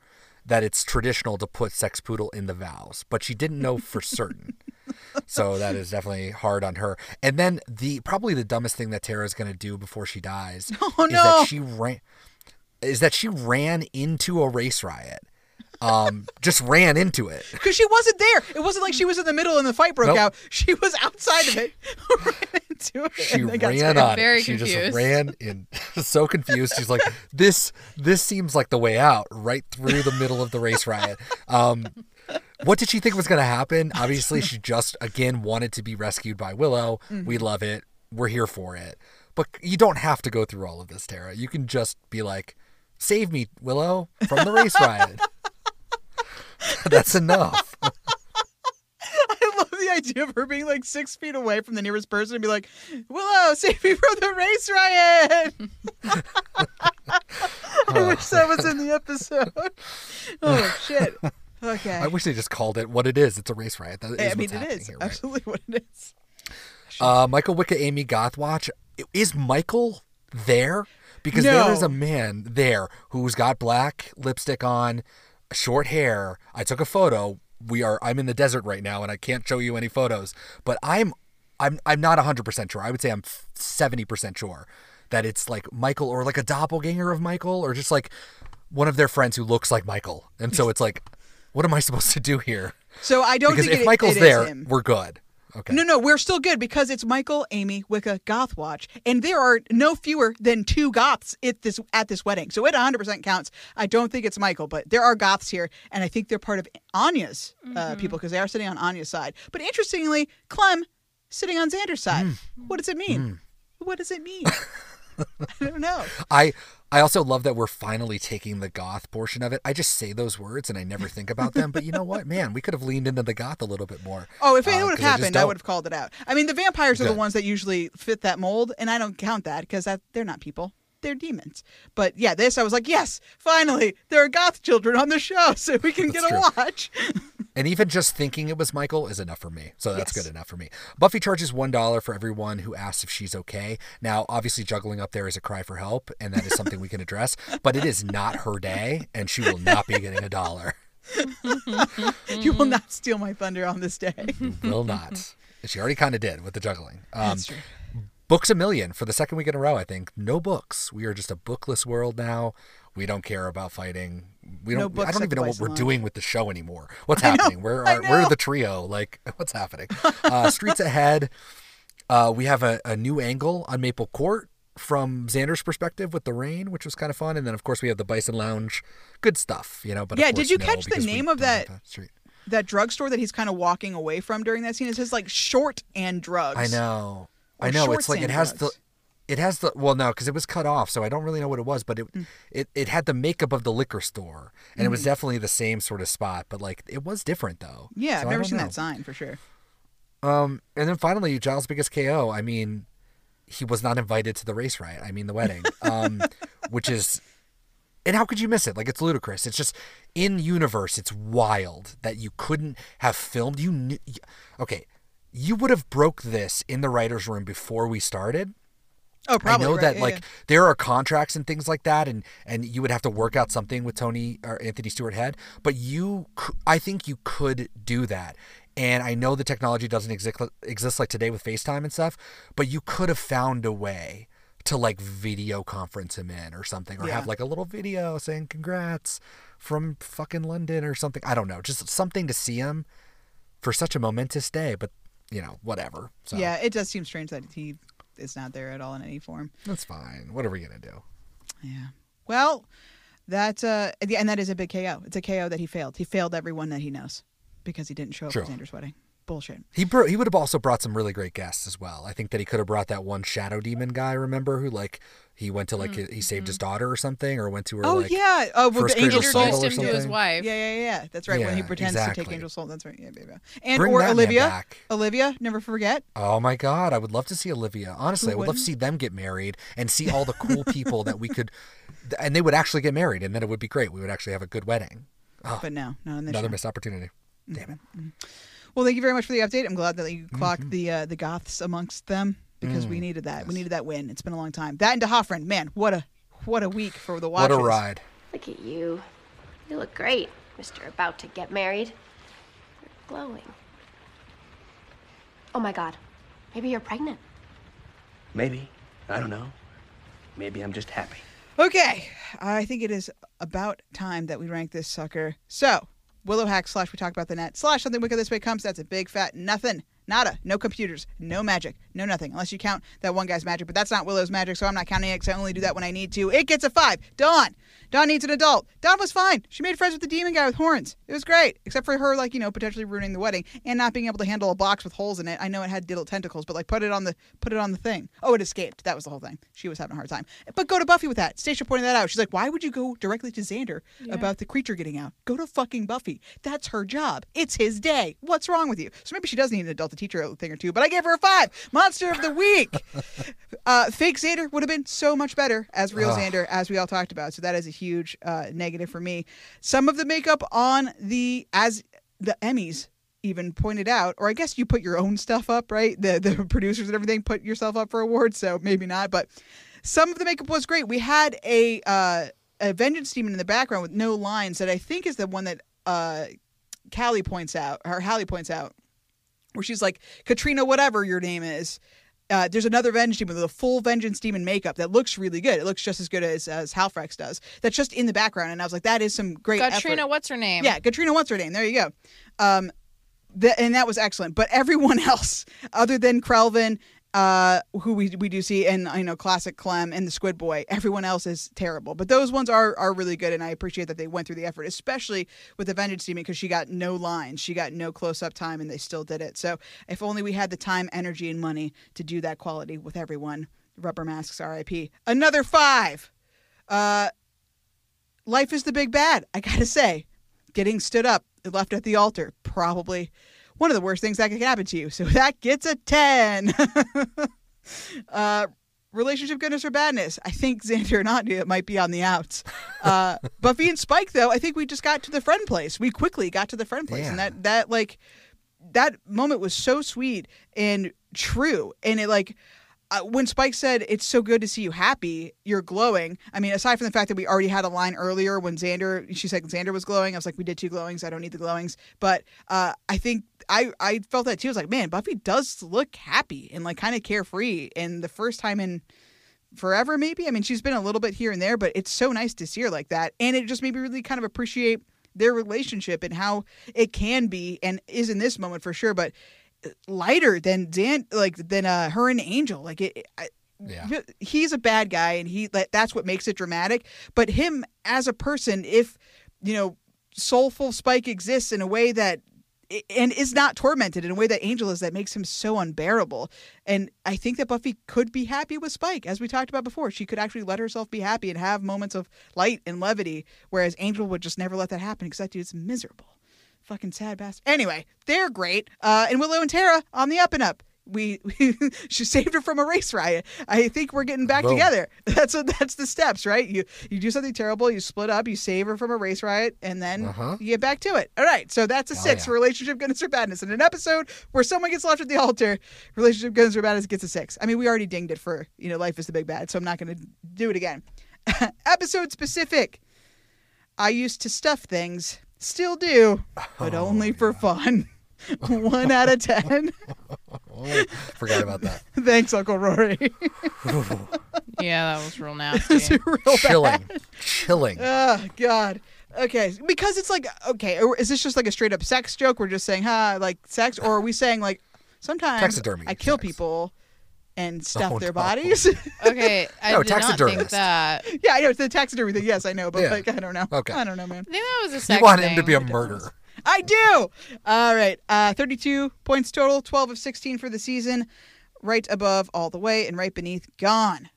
that it's traditional to put sex poodle in the vows, but she didn't know for certain. so that is definitely hard on her. And then the probably the dumbest thing that Tara's going to do before she dies Oh, is no. that she ran is that she ran into a race riot. Um just ran into it. Because she wasn't there. It wasn't like she was in the middle and the fight broke Nope. out. She was outside of it. ran into it. She and ran scared. on Very it. She just ran in so confused. She's like, This this seems like the way out, right through the middle of the race riot. Um what did she think was gonna happen? Obviously she just again wanted to be rescued by Willow. We Mhm. love it. We're here for it. But you don't have to go through all of this, Tara. You can just be like, Save me, Willow, from the race riot. That's enough. I love the idea of her being like six feet away from the nearest person and be like, Willow, save me from the race riot. I wish that was in the episode. Oh, shit. Okay. I wish they just called it what it is. It's a race riot. That is I mean, it is here, right? absolutely what it is. Uh, Michael Wicca, Amy Gothwatch. Is Michael there? Because No. there is a man there who's got black lipstick on, short hair. I took a photo. We are. I'm in the desert right now, and I can't show you any photos. But I'm, I'm, I'm not 100 percent sure. I would say I'm 70 percent sure that it's like Michael or like a doppelganger of Michael or just like one of their friends who looks like Michael. And so it's like, what am I supposed to do here? So I don't because think if it- Michael's it there, him. we're good. Okay. No, no, we're still good because it's Michael, Amy, Wicca, Goth Watch, and there are no fewer than two goths at this at this wedding. So it 100% counts. I don't think it's Michael, but there are goths here, and I think they're part of Anya's uh, mm-hmm. people because they are sitting on Anya's side. But interestingly, Clem sitting on Xander's side. Mm. What does it mean? Mm. What does it mean? I don't know. I I also love that we're finally taking the goth portion of it. I just say those words and I never think about them. But you know what, man, we could have leaned into the goth a little bit more. Oh, if it Uh, would have happened, I, don't. would have called it out. I mean, the vampires are the ones that usually fit that mold, and I don't count that because that they're not people; they're demons. But yeah, this I was like, yes, finally, there are goth children on the show, so we can That's get a watch. And even just thinking it was Michael is enough for me. So that's Yes. good enough for me. Buffy charges $1 for everyone who asks if she's okay. Now, obviously, juggling up there is a cry for help, and that is something we can address, but it is not her day, and she will not be getting a dollar. you will not steal my thunder on this day. Will not. She already kind of did with the juggling. Um, That's true. Books a million for the second week in a row, I think. No books. We are just a bookless world now. We don't care about fighting. We don't. books I don't even know what we're doing with the show anymore. What's know, happening? where are where are the trio? Like what's happening? Uh, Streets Ahead. Uh, we have a, a new angle on Maple Court from Xander's perspective with the rain, which was kind of fun. And then of course we have the Bison Lounge. Good stuff, you know. But yeah, did you no, catch the name of that that street. that drugstore that he's kind of walking away from during that scene? It says like short and drugs. I know. I know. It's like it has drugs. the. It has the well no because it was cut off so I don't really know what it was but it Mm. it, it had the makeup of the liquor store and it was Mhm. definitely the same sort of spot but like it was different though Yeah, So I've never seen know. that sign for sure. Um, and then finally, Giles' biggest KO. I mean, he was not invited to the race riot. I mean, the wedding, um, which is, and how could you miss it? Like, it's ludicrous. It's just in universe. It's wild that you couldn't have filmed. You knew. Okay, you would have broke this in the writers' room before we started. Oh, probably, I know right, that yeah, like yeah. there are contracts and things like that, and and you would have to work out something with Tony or Anthony Stewart Head. But you, I think you could do that. And I know the technology doesn't exist exist like today with FaceTime and stuff, but you could have found a way to like video conference him in or something, or have like a little video saying congrats from fucking London or something. I don't know, just something to see him for such a momentous day. But you know, whatever. So Yeah, it does seem strange that he is not there at all in any form. that's fine. What are we gonna do? Yeah. Well, that's uh, and that is a big KO. It's a KO that he failed. He failed everyone that he knows because he didn't show up True. for Xander's wedding. Bullshit. He br- he would have also brought some really great guests as well. I think that he could have brought that one shadow demon guy. Remember who like he went to like mm, he saved his mm-hmm. daughter or something, or went to her. Mm-hmm. Oh like, yeah. Oh, with first the grade angel soul or Introduced him to his wife. Yeah, yeah, yeah. That's right. when he Yeah, pretends to take exactly. angel soul. That's right. Yeah, yeah, yeah. And Bring or Olivia. Olivia, never forget. Oh my god, I would love to see Olivia. Honestly, I would love to see them get married and see all the cool people that we could, and they would actually get married, and then it would be great. We would actually have a good wedding. Oh, But no, not in this another show. missed opportunity. Mm-hmm. Damn it. Mm-hmm. Well, thank you very much for the update. I'm glad that you clocked the uh, the Goths amongst them because we Mm, needed that. We needed that win. It's been a long time. That and Hoffren, man, what a what a week for the Watchers. What a ride. Look at you. You look great, Mr. About to Get Married. You're glowing. Oh my god. Maybe you're pregnant. Maybe. I don't know. Maybe I'm just happy. Okay, I think it is about time that we rank this sucker. So, Willow Hack slash we talk about the net slash something wicked this way comes. That's a big fat nothing. Nada. No computers. No magic. No nothing. Unless you count that one guy's magic, but that's not Willow's magic, so I'm not counting it because I only do that when I need to. It gets a five. Dawn. Dawn needs an adult. Dawn was fine. She made friends with the demon guy with horns. It was great, except for her, like you know, potentially ruining the wedding and not being able to handle a box with holes in it. I know it had little tentacles, but like put it on the put it on the thing. Oh, it escaped. That was the whole thing. She was having a hard time. But go to Buffy with that. Stacia pointed that out. She's like, why would you go directly to Xander about the creature getting out? Go to fucking Buffy. That's her job. It's his day. What's wrong with you? So maybe she does need an adult to teach her a thing or two. But I gave her a five. Monster of the week. uh, fake Xander would have been so much better as real Ugh. Xander, as we all talked about. So that is a huge uh, negative for me. Some of the makeup on the as the Emmys even pointed out, or I guess you put your own stuff up, right? The the producers and everything put yourself up for awards, so maybe not. But some of the makeup was great. We had a uh, a vengeance demon in the background with no lines that I think is the one that uh, Callie points out, or Hallie points out, where she's like, Katrina, whatever your name is. Uh, there's another vengeance demon with a full vengeance demon makeup that looks really good. It looks just as good as as Halfrex does. That's just in the background, and I was like, that is some great. Katrina, effort. what's her name? Yeah, Katrina, what's her name? There you go. Um, the, and that was excellent. But everyone else, other than Krelvin, uh, who we we do see, and you know, classic Clem and the Squid Boy, everyone else is terrible. But those ones are are really good, and I appreciate that they went through the effort, especially with the Vengeance Demon because she got no lines, she got no close up time, and they still did it. So if only we had the time, energy, and money to do that quality with everyone. Rubber masks, R.I.P. Another five. Uh, life is the big bad. I gotta say, getting stood up, left at the altar, probably one of the worst things that could happen to you. So that gets a ten. uh, relationship goodness or badness. I think Xander and Anya might be on the outs. Uh, Buffy and Spike, though, I think we just got to the friend place. We quickly got to the friend place, and that that like that moment was so sweet and true, and it like uh, when Spike said, "It's so good to see you happy. You're glowing." I mean, aside from the fact that we already had a line earlier when Xander, she said Xander was glowing. I was like, "We did two glowings. I don't need the glowings." But uh, I think I I felt that too. I was like, "Man, Buffy does look happy and like kind of carefree." And the first time in forever, maybe. I mean, she's been a little bit here and there, but it's so nice to see her like that. And it just made me really kind of appreciate their relationship and how it can be and is in this moment for sure, but lighter than Dan, like than uh, her and Angel. Like it, I, Yeah. he's a bad guy, and he like, that's what makes it dramatic. But him as a person, if you know, soulful Spike exists in a way that and is not tormented in a way that Angel is that makes him so unbearable. And I think that Buffy could be happy with Spike, as we talked about before. She could actually let herself be happy and have moments of light and levity, whereas Angel would just never let that happen because that dude's miserable. Fucking sad bastard. Anyway, they're great. Uh, and Willow and Tara on the up and up. We, we she saved her from a race riot. I think we're getting back Boom. together. That's what that's the steps, right? You you do something terrible, you split up, you save her from a race riot, and then Uh-huh. you get back to it. All right, so that's a Hell six yeah. relationship goodness or badness. In an episode where someone gets left at the altar, relationship goodness or badness gets a six. I mean, we already dinged it for you know life is the big bad, so I'm not going to do it again. episode specific. I used to stuff things, still do, but Oh, only for fun. One out of ten. Oh, forgot about that. Thanks, Uncle Rory. Yeah, that was real nasty. It's real Chilling. bad. Chilling. Oh God. Okay, because it's like okay, is this just like a straight up sex joke? We're just saying, "Ha, like sex," or are we saying like sometimes Taxidermy I kill people and stuff Oh, their no. bodies? Okay, I No, did not think taxidermist. that. yeah, I know it's the taxidermy thing. Yes, I know, but Yeah. like I don't know. Okay. I don't know, man. I think that was a You sex want him to be a murderer. I do. All right, uh, thirty-two points total, twelve of sixteen for the season, right above all the way and right beneath gone.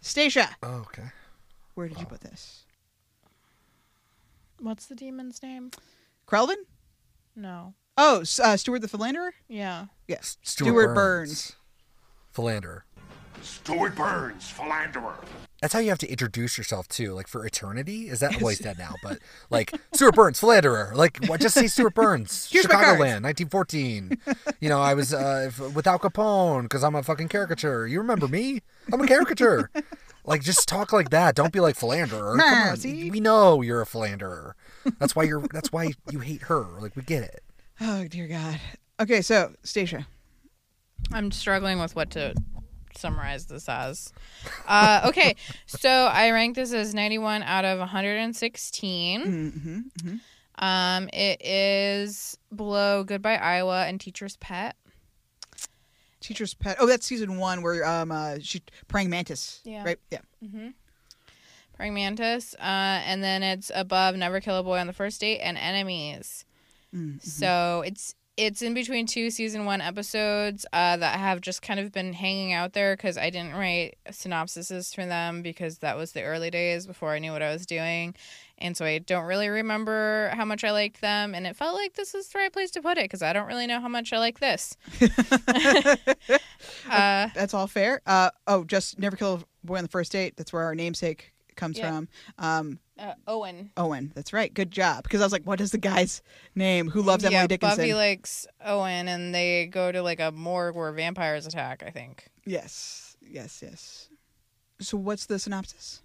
Stacia, Oh, okay. where did you put this? What's the demon's name? Krelvin? No. Oh, s- uh, Stewart the Philanderer. Yeah. Yes, Stewart Stewart, Burns. Burns. Philander. Stewart Burns, philanderer. That's how you have to introduce yourself too, like for eternity. Is that well, he's dead now, but like Stewart Burns, philanderer. Like, what? Just say Stewart Burns, Here's my cards. Chicagoland, 1914. You know, I was uh, f- with Al Capone because I'm a fucking caricature. You remember me? I'm a caricature. like, just talk like that. Don't be like philanderer. Come on, see? we know you're a philanderer. That's why you're. That's why you hate her. Like, we get it. Oh dear God. Okay, so Stacia. I'm struggling with what to summarize this as. Uh, okay, so I rank this as 91 out of 116. Mm-hmm, mm-hmm. Um, it is below Goodbye Iowa and Teacher's Pet. Teacher's pet. Oh, that's season one where um uh she praying mantis. Yeah. Right. Yeah. Mm-hmm. Praying Mantis. Uh, and then it's above Never Kill a Boy on the First Date and Enemies. Mm-hmm. So it's it's in between two season one episodes uh, that have just kind of been hanging out there because I didn't write synopsises for them because that was the early days before I knew what I was doing. And so I don't really remember how much I liked them. And it felt like this is the right place to put it because I don't really know how much I like this. uh, That's all fair. Uh oh, just never kill a boy on the first date. That's where our namesake comes Yeah. from. Um uh, Owen. Owen. That's right. Good job. Because I was like, what is the guy's name who loves yeah, Emily Dickinson? Buffy likes Owen, and they go to like a morgue where vampires attack. I think. yes. Yes. Yes. So what's the synopsis?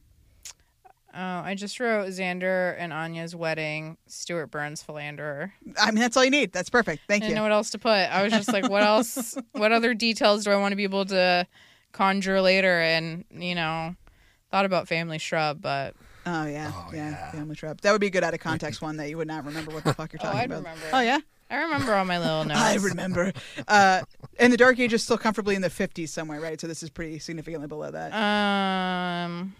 Oh, I just wrote Xander and Anya's wedding. Stewart Burns philanderer. I mean, that's all you need. That's perfect. Thank I you. didn't know what else to put. I was just like, what else? what other details do I want to be able to conjure later? And you know, thought about family shrub, but Oh yeah, yeah, family trap. That would be a good out of context one that you would not remember what the fuck you're talking about. Oh, I'd about. remember. Oh yeah, I remember all my little notes. I remember. Uh, and the Dark Age is still comfortably in the 50s somewhere, right? So this is pretty significantly below that. Um,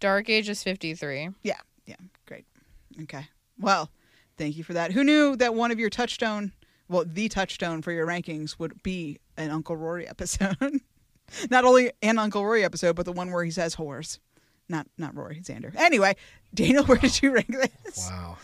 Dark Age is fifty three. yeah, yeah, great. Okay. Well, thank you for that. Who knew that one of your touchstone, well, the touchstone for your rankings would be an Uncle Rory episode? not only an Uncle Rory episode, but the one where he says whores. Not not Rory, Xander. Anyway, Daniel, where did you rank this? Wow.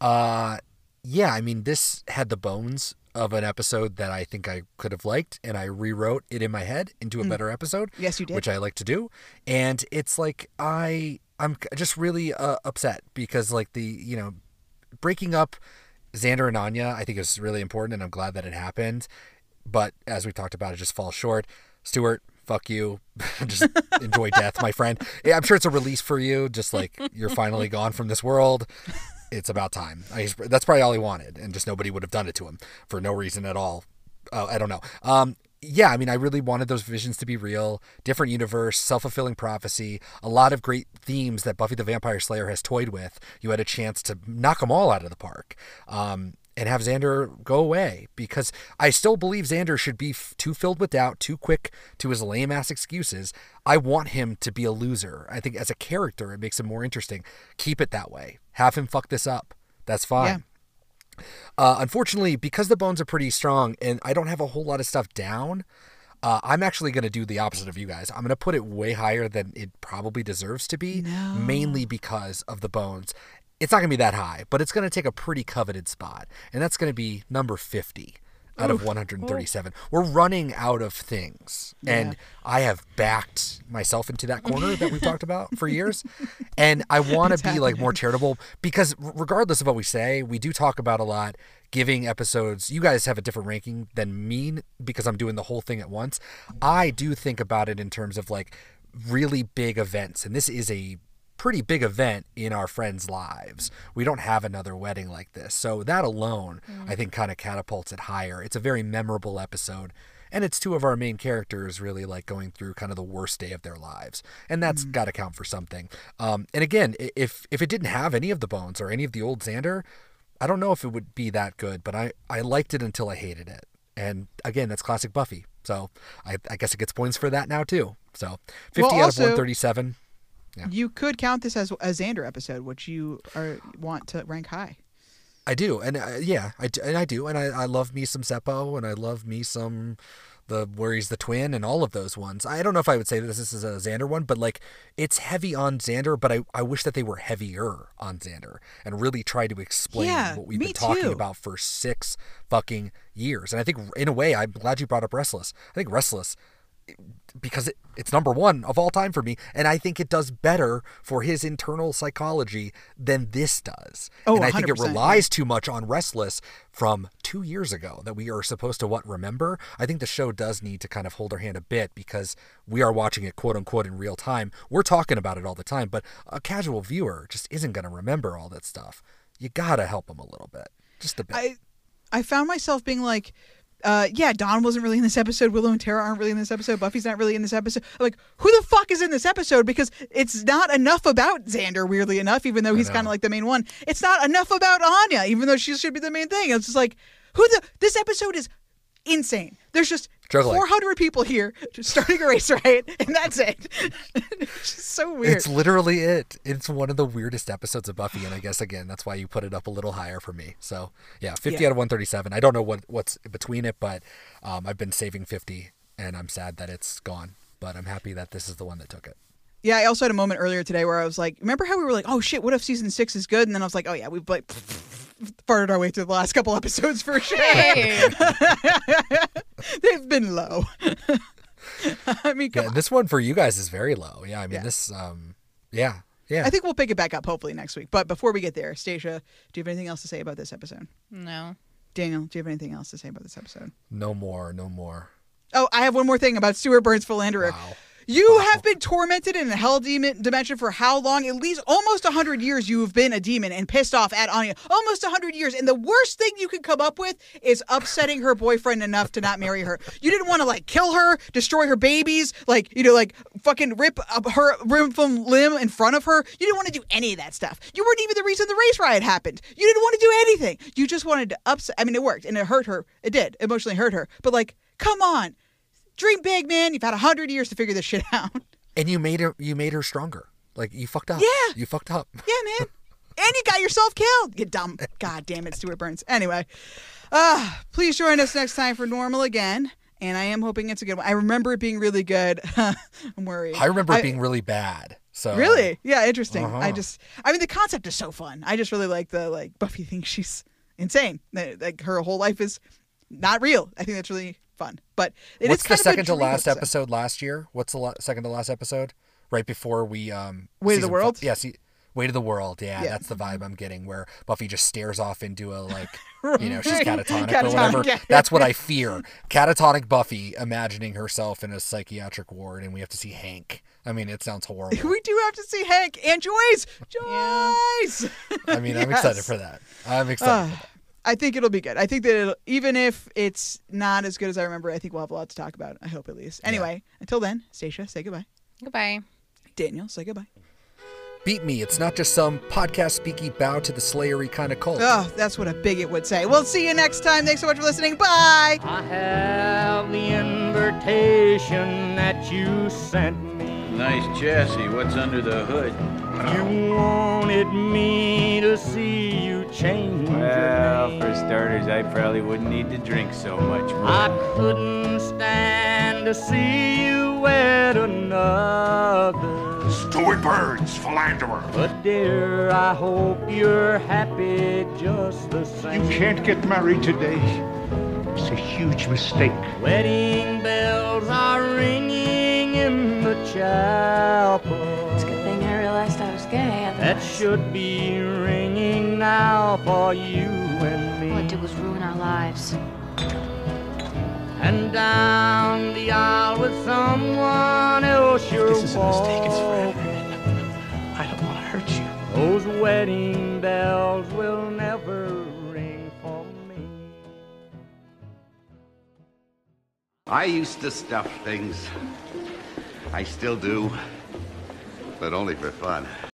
Uh, yeah. I mean, this had the bones of an episode that I think I could have liked, and I rewrote it in my head into a Mm. better episode. Yes, you did. Which I like to do, and it's like I I'm just really uh, upset because like the you know breaking up Xander and Anya I think is really important, and I'm glad that it happened. But as we talked about, it just falls short. Stewart, fuck you. just enjoy death, my friend. Yeah, I'm sure it's a release for you. Just like you're finally gone from this world. It's about time. I, that's probably all he wanted, and just nobody would have done it to him for no reason at all. Uh, I don't know. Um, yeah, I mean, I really wanted those visions to be real. Different universe, self fulfilling prophecy, a lot of great themes that Buffy the Vampire Slayer has toyed with. You had a chance to knock them all out of the park. Um, and have Xander go away because I still believe Xander should be f- too filled with doubt, too quick to his lame ass excuses. I want him to be a loser. I think as a character, it makes him more interesting. Keep it that way. Have him fuck this up. That's fine. Uh, unfortunately, because the bones are pretty strong and I don't have a whole lot of stuff down, uh, I'm actually going to do the opposite of you guys. I'm going to put it way higher than it probably deserves to be, mainly because of the bones. It's not going to be that high, but it's going to take a pretty coveted spot, and that's going to be number 50 out of Oof. 137. We're running out of things, and I have backed myself into that corner that we've talked about for years, and I want to be like more charitable because regardless of what we say, we do talk about a lot giving episodes. You guys have a different ranking than me because I'm doing the whole thing at once. I do think about it in terms of like really big events, and this is a pretty big event in our friends' lives. We don't have another wedding like this. So that alone, I think, kind of catapults it higher. It's a very memorable episode. And it's two of our main characters really like going through kind of the worst day of their lives. And that's got to count for something. Um, and again, if if it didn't have any of the bones or any of the old Xander, I don't know if it would be that good, but I, I liked it until I hated it. And again, that's classic Buffy. So I, I guess it gets points for that now too. So 50 Well, out of of 137. You could count this as a Xander episode, which you are want to rank high. I do, and uh, yeah, I do, and I do, and I, I love me some Zeppo, and I love me some the worries the twin, and all of those ones. I don't know if I would say that this is a Xander one, but like it's heavy on Xander, but I, I wish that they were heavier on Xander and really try to explain Yeah, what we've been talking too. about for six fucking years. And I think in a way, I'm glad you brought up Restless. I think Restless because it, it's number one of all time for me, and I think it does better for his internal psychology than this does. Oh, and I think it 100%, yeah. relies too much on Restless from two years ago that we are supposed to what remember. I think the show does need to kind of hold our hand a bit because we are watching it quote unquote in real time. We're talking about it all the time, but a casual viewer just isn't going to remember all that stuff. You gotta help them a little bit, just a bit. I I found myself being like, uh, yeah, Dawn wasn't really in this episode. Willow and Tara aren't really in this episode. Buffy's not really in this episode. I'm like, who the fuck is in this episode? Because it's not enough about Xander, weirdly enough, even though he's kind of like the main one. It's not enough about Anya, even though she should be the main thing. It's just like, who the? This episode is insane. There's just Juggling. 400 people here just starting a race riot, and that's it. it's just so weird. It's literally it. It's one of the weirdest episodes of Buffy, and I guess again that's why you put it up a little higher for me. So yeah, fifty Yeah. out of one thirty seven. I don't know what what's between it, but um, I've been saving fifty, and I'm sad that it's gone. But I'm happy that this is the one that took it. Yeah, I also had a moment earlier today where I was like, remember how we were like, oh shit, what if season six is good? And then I was like, oh yeah, we've like farted our way through the last couple episodes for sure. They've been low. I mean, come Yeah, on. this one for you guys is very low. Yeah, I mean Yeah. this. Um, yeah, yeah. I think we'll pick it back up hopefully next week. But before we get there, Stacia, do you have anything else to say about this episode? No. Daniel, do you have anything else to say about this episode? no more, no more. Oh, I have one more thing about Stewart Burns Philanderer. You have been tormented in a hell demon dimension for how long? At least almost 100 years you have been a demon and pissed off at Anya. Almost 100 years. And the worst thing you could come up with is upsetting her boyfriend enough to not marry her. You didn't want to like kill her, destroy her babies, like, you know, like fucking rip up her limb from limb in front of her. You didn't want to do any of that stuff. You weren't even the reason the race riot happened. You didn't want to do anything. You just wanted to upset. I mean, it worked and it hurt her. It did emotionally hurt her. But like, come on. Dream big, man. You've had a 100 years to figure this shit out. And you made her, you made her stronger. Like you fucked up. Yeah. you fucked up. Yeah, man. And you got yourself killed. You dumb. God damn it, Stewart Burns. Anyway, uh, please join us next time for Normal again. And I am hoping it's a good one. I remember it being really good. I'm worried. I remember it being really bad. So Really? Yeah, interesting. I Uh-huh. just, I mean, the concept is so fun. I just really like the, like, Buffy thinks she's insane. Like, her whole life is not real. I think that's really fun. But it is What's the kind of a second to last episode. episode last year? What's the la- second to last episode? Right before we um Weight of the World? fi- yeah, see, Weight of the World. Yeah, Yeah. that's the vibe I'm getting. Where Buffy just stares off into a like, you know, she's Right. catatonic, or whatever. yeah. That's what I fear. Catatonic Buffy imagining herself in a psychiatric ward, and we have to see Hank. I mean, it sounds horrible. We do have to see Hank and Joyce. Joyce. I mean, I'm excited for that. I'm excited. Uh, for that. I think it'll be good. I think that it'll, even if it's not as good as I remember, I think we'll have a lot to talk about. I hope at least. Anyway, until then, Stacia, say goodbye. Goodbye. Daniel, say goodbye. Beat me. It's not just some podcast speaky bow to the slayery kind of cult. Oh, that's what a bigot would say. We'll see you next time. Thanks so much for listening. Bye. I have the invitation that you sent me. Nice chassis. What's under the hood? You wanted me to see you change Well, for starters, I probably wouldn't need to drink so much. More. I couldn't stand to see you wed another. Stewart Burns, philanderer. But dear, I hope you're happy just the same. You can't get married today. It's a huge mistake. Wedding bells are ringing in the chapel. It's a good thing I realized I was gay. That should be ringing now for you and me. All it did was ruin our lives. And down the aisle with someone else you're This is a mistake. It's forever. I don't want to hurt you. Those wedding bells will never ring for me. I used to stuff things. I still do, but only for fun.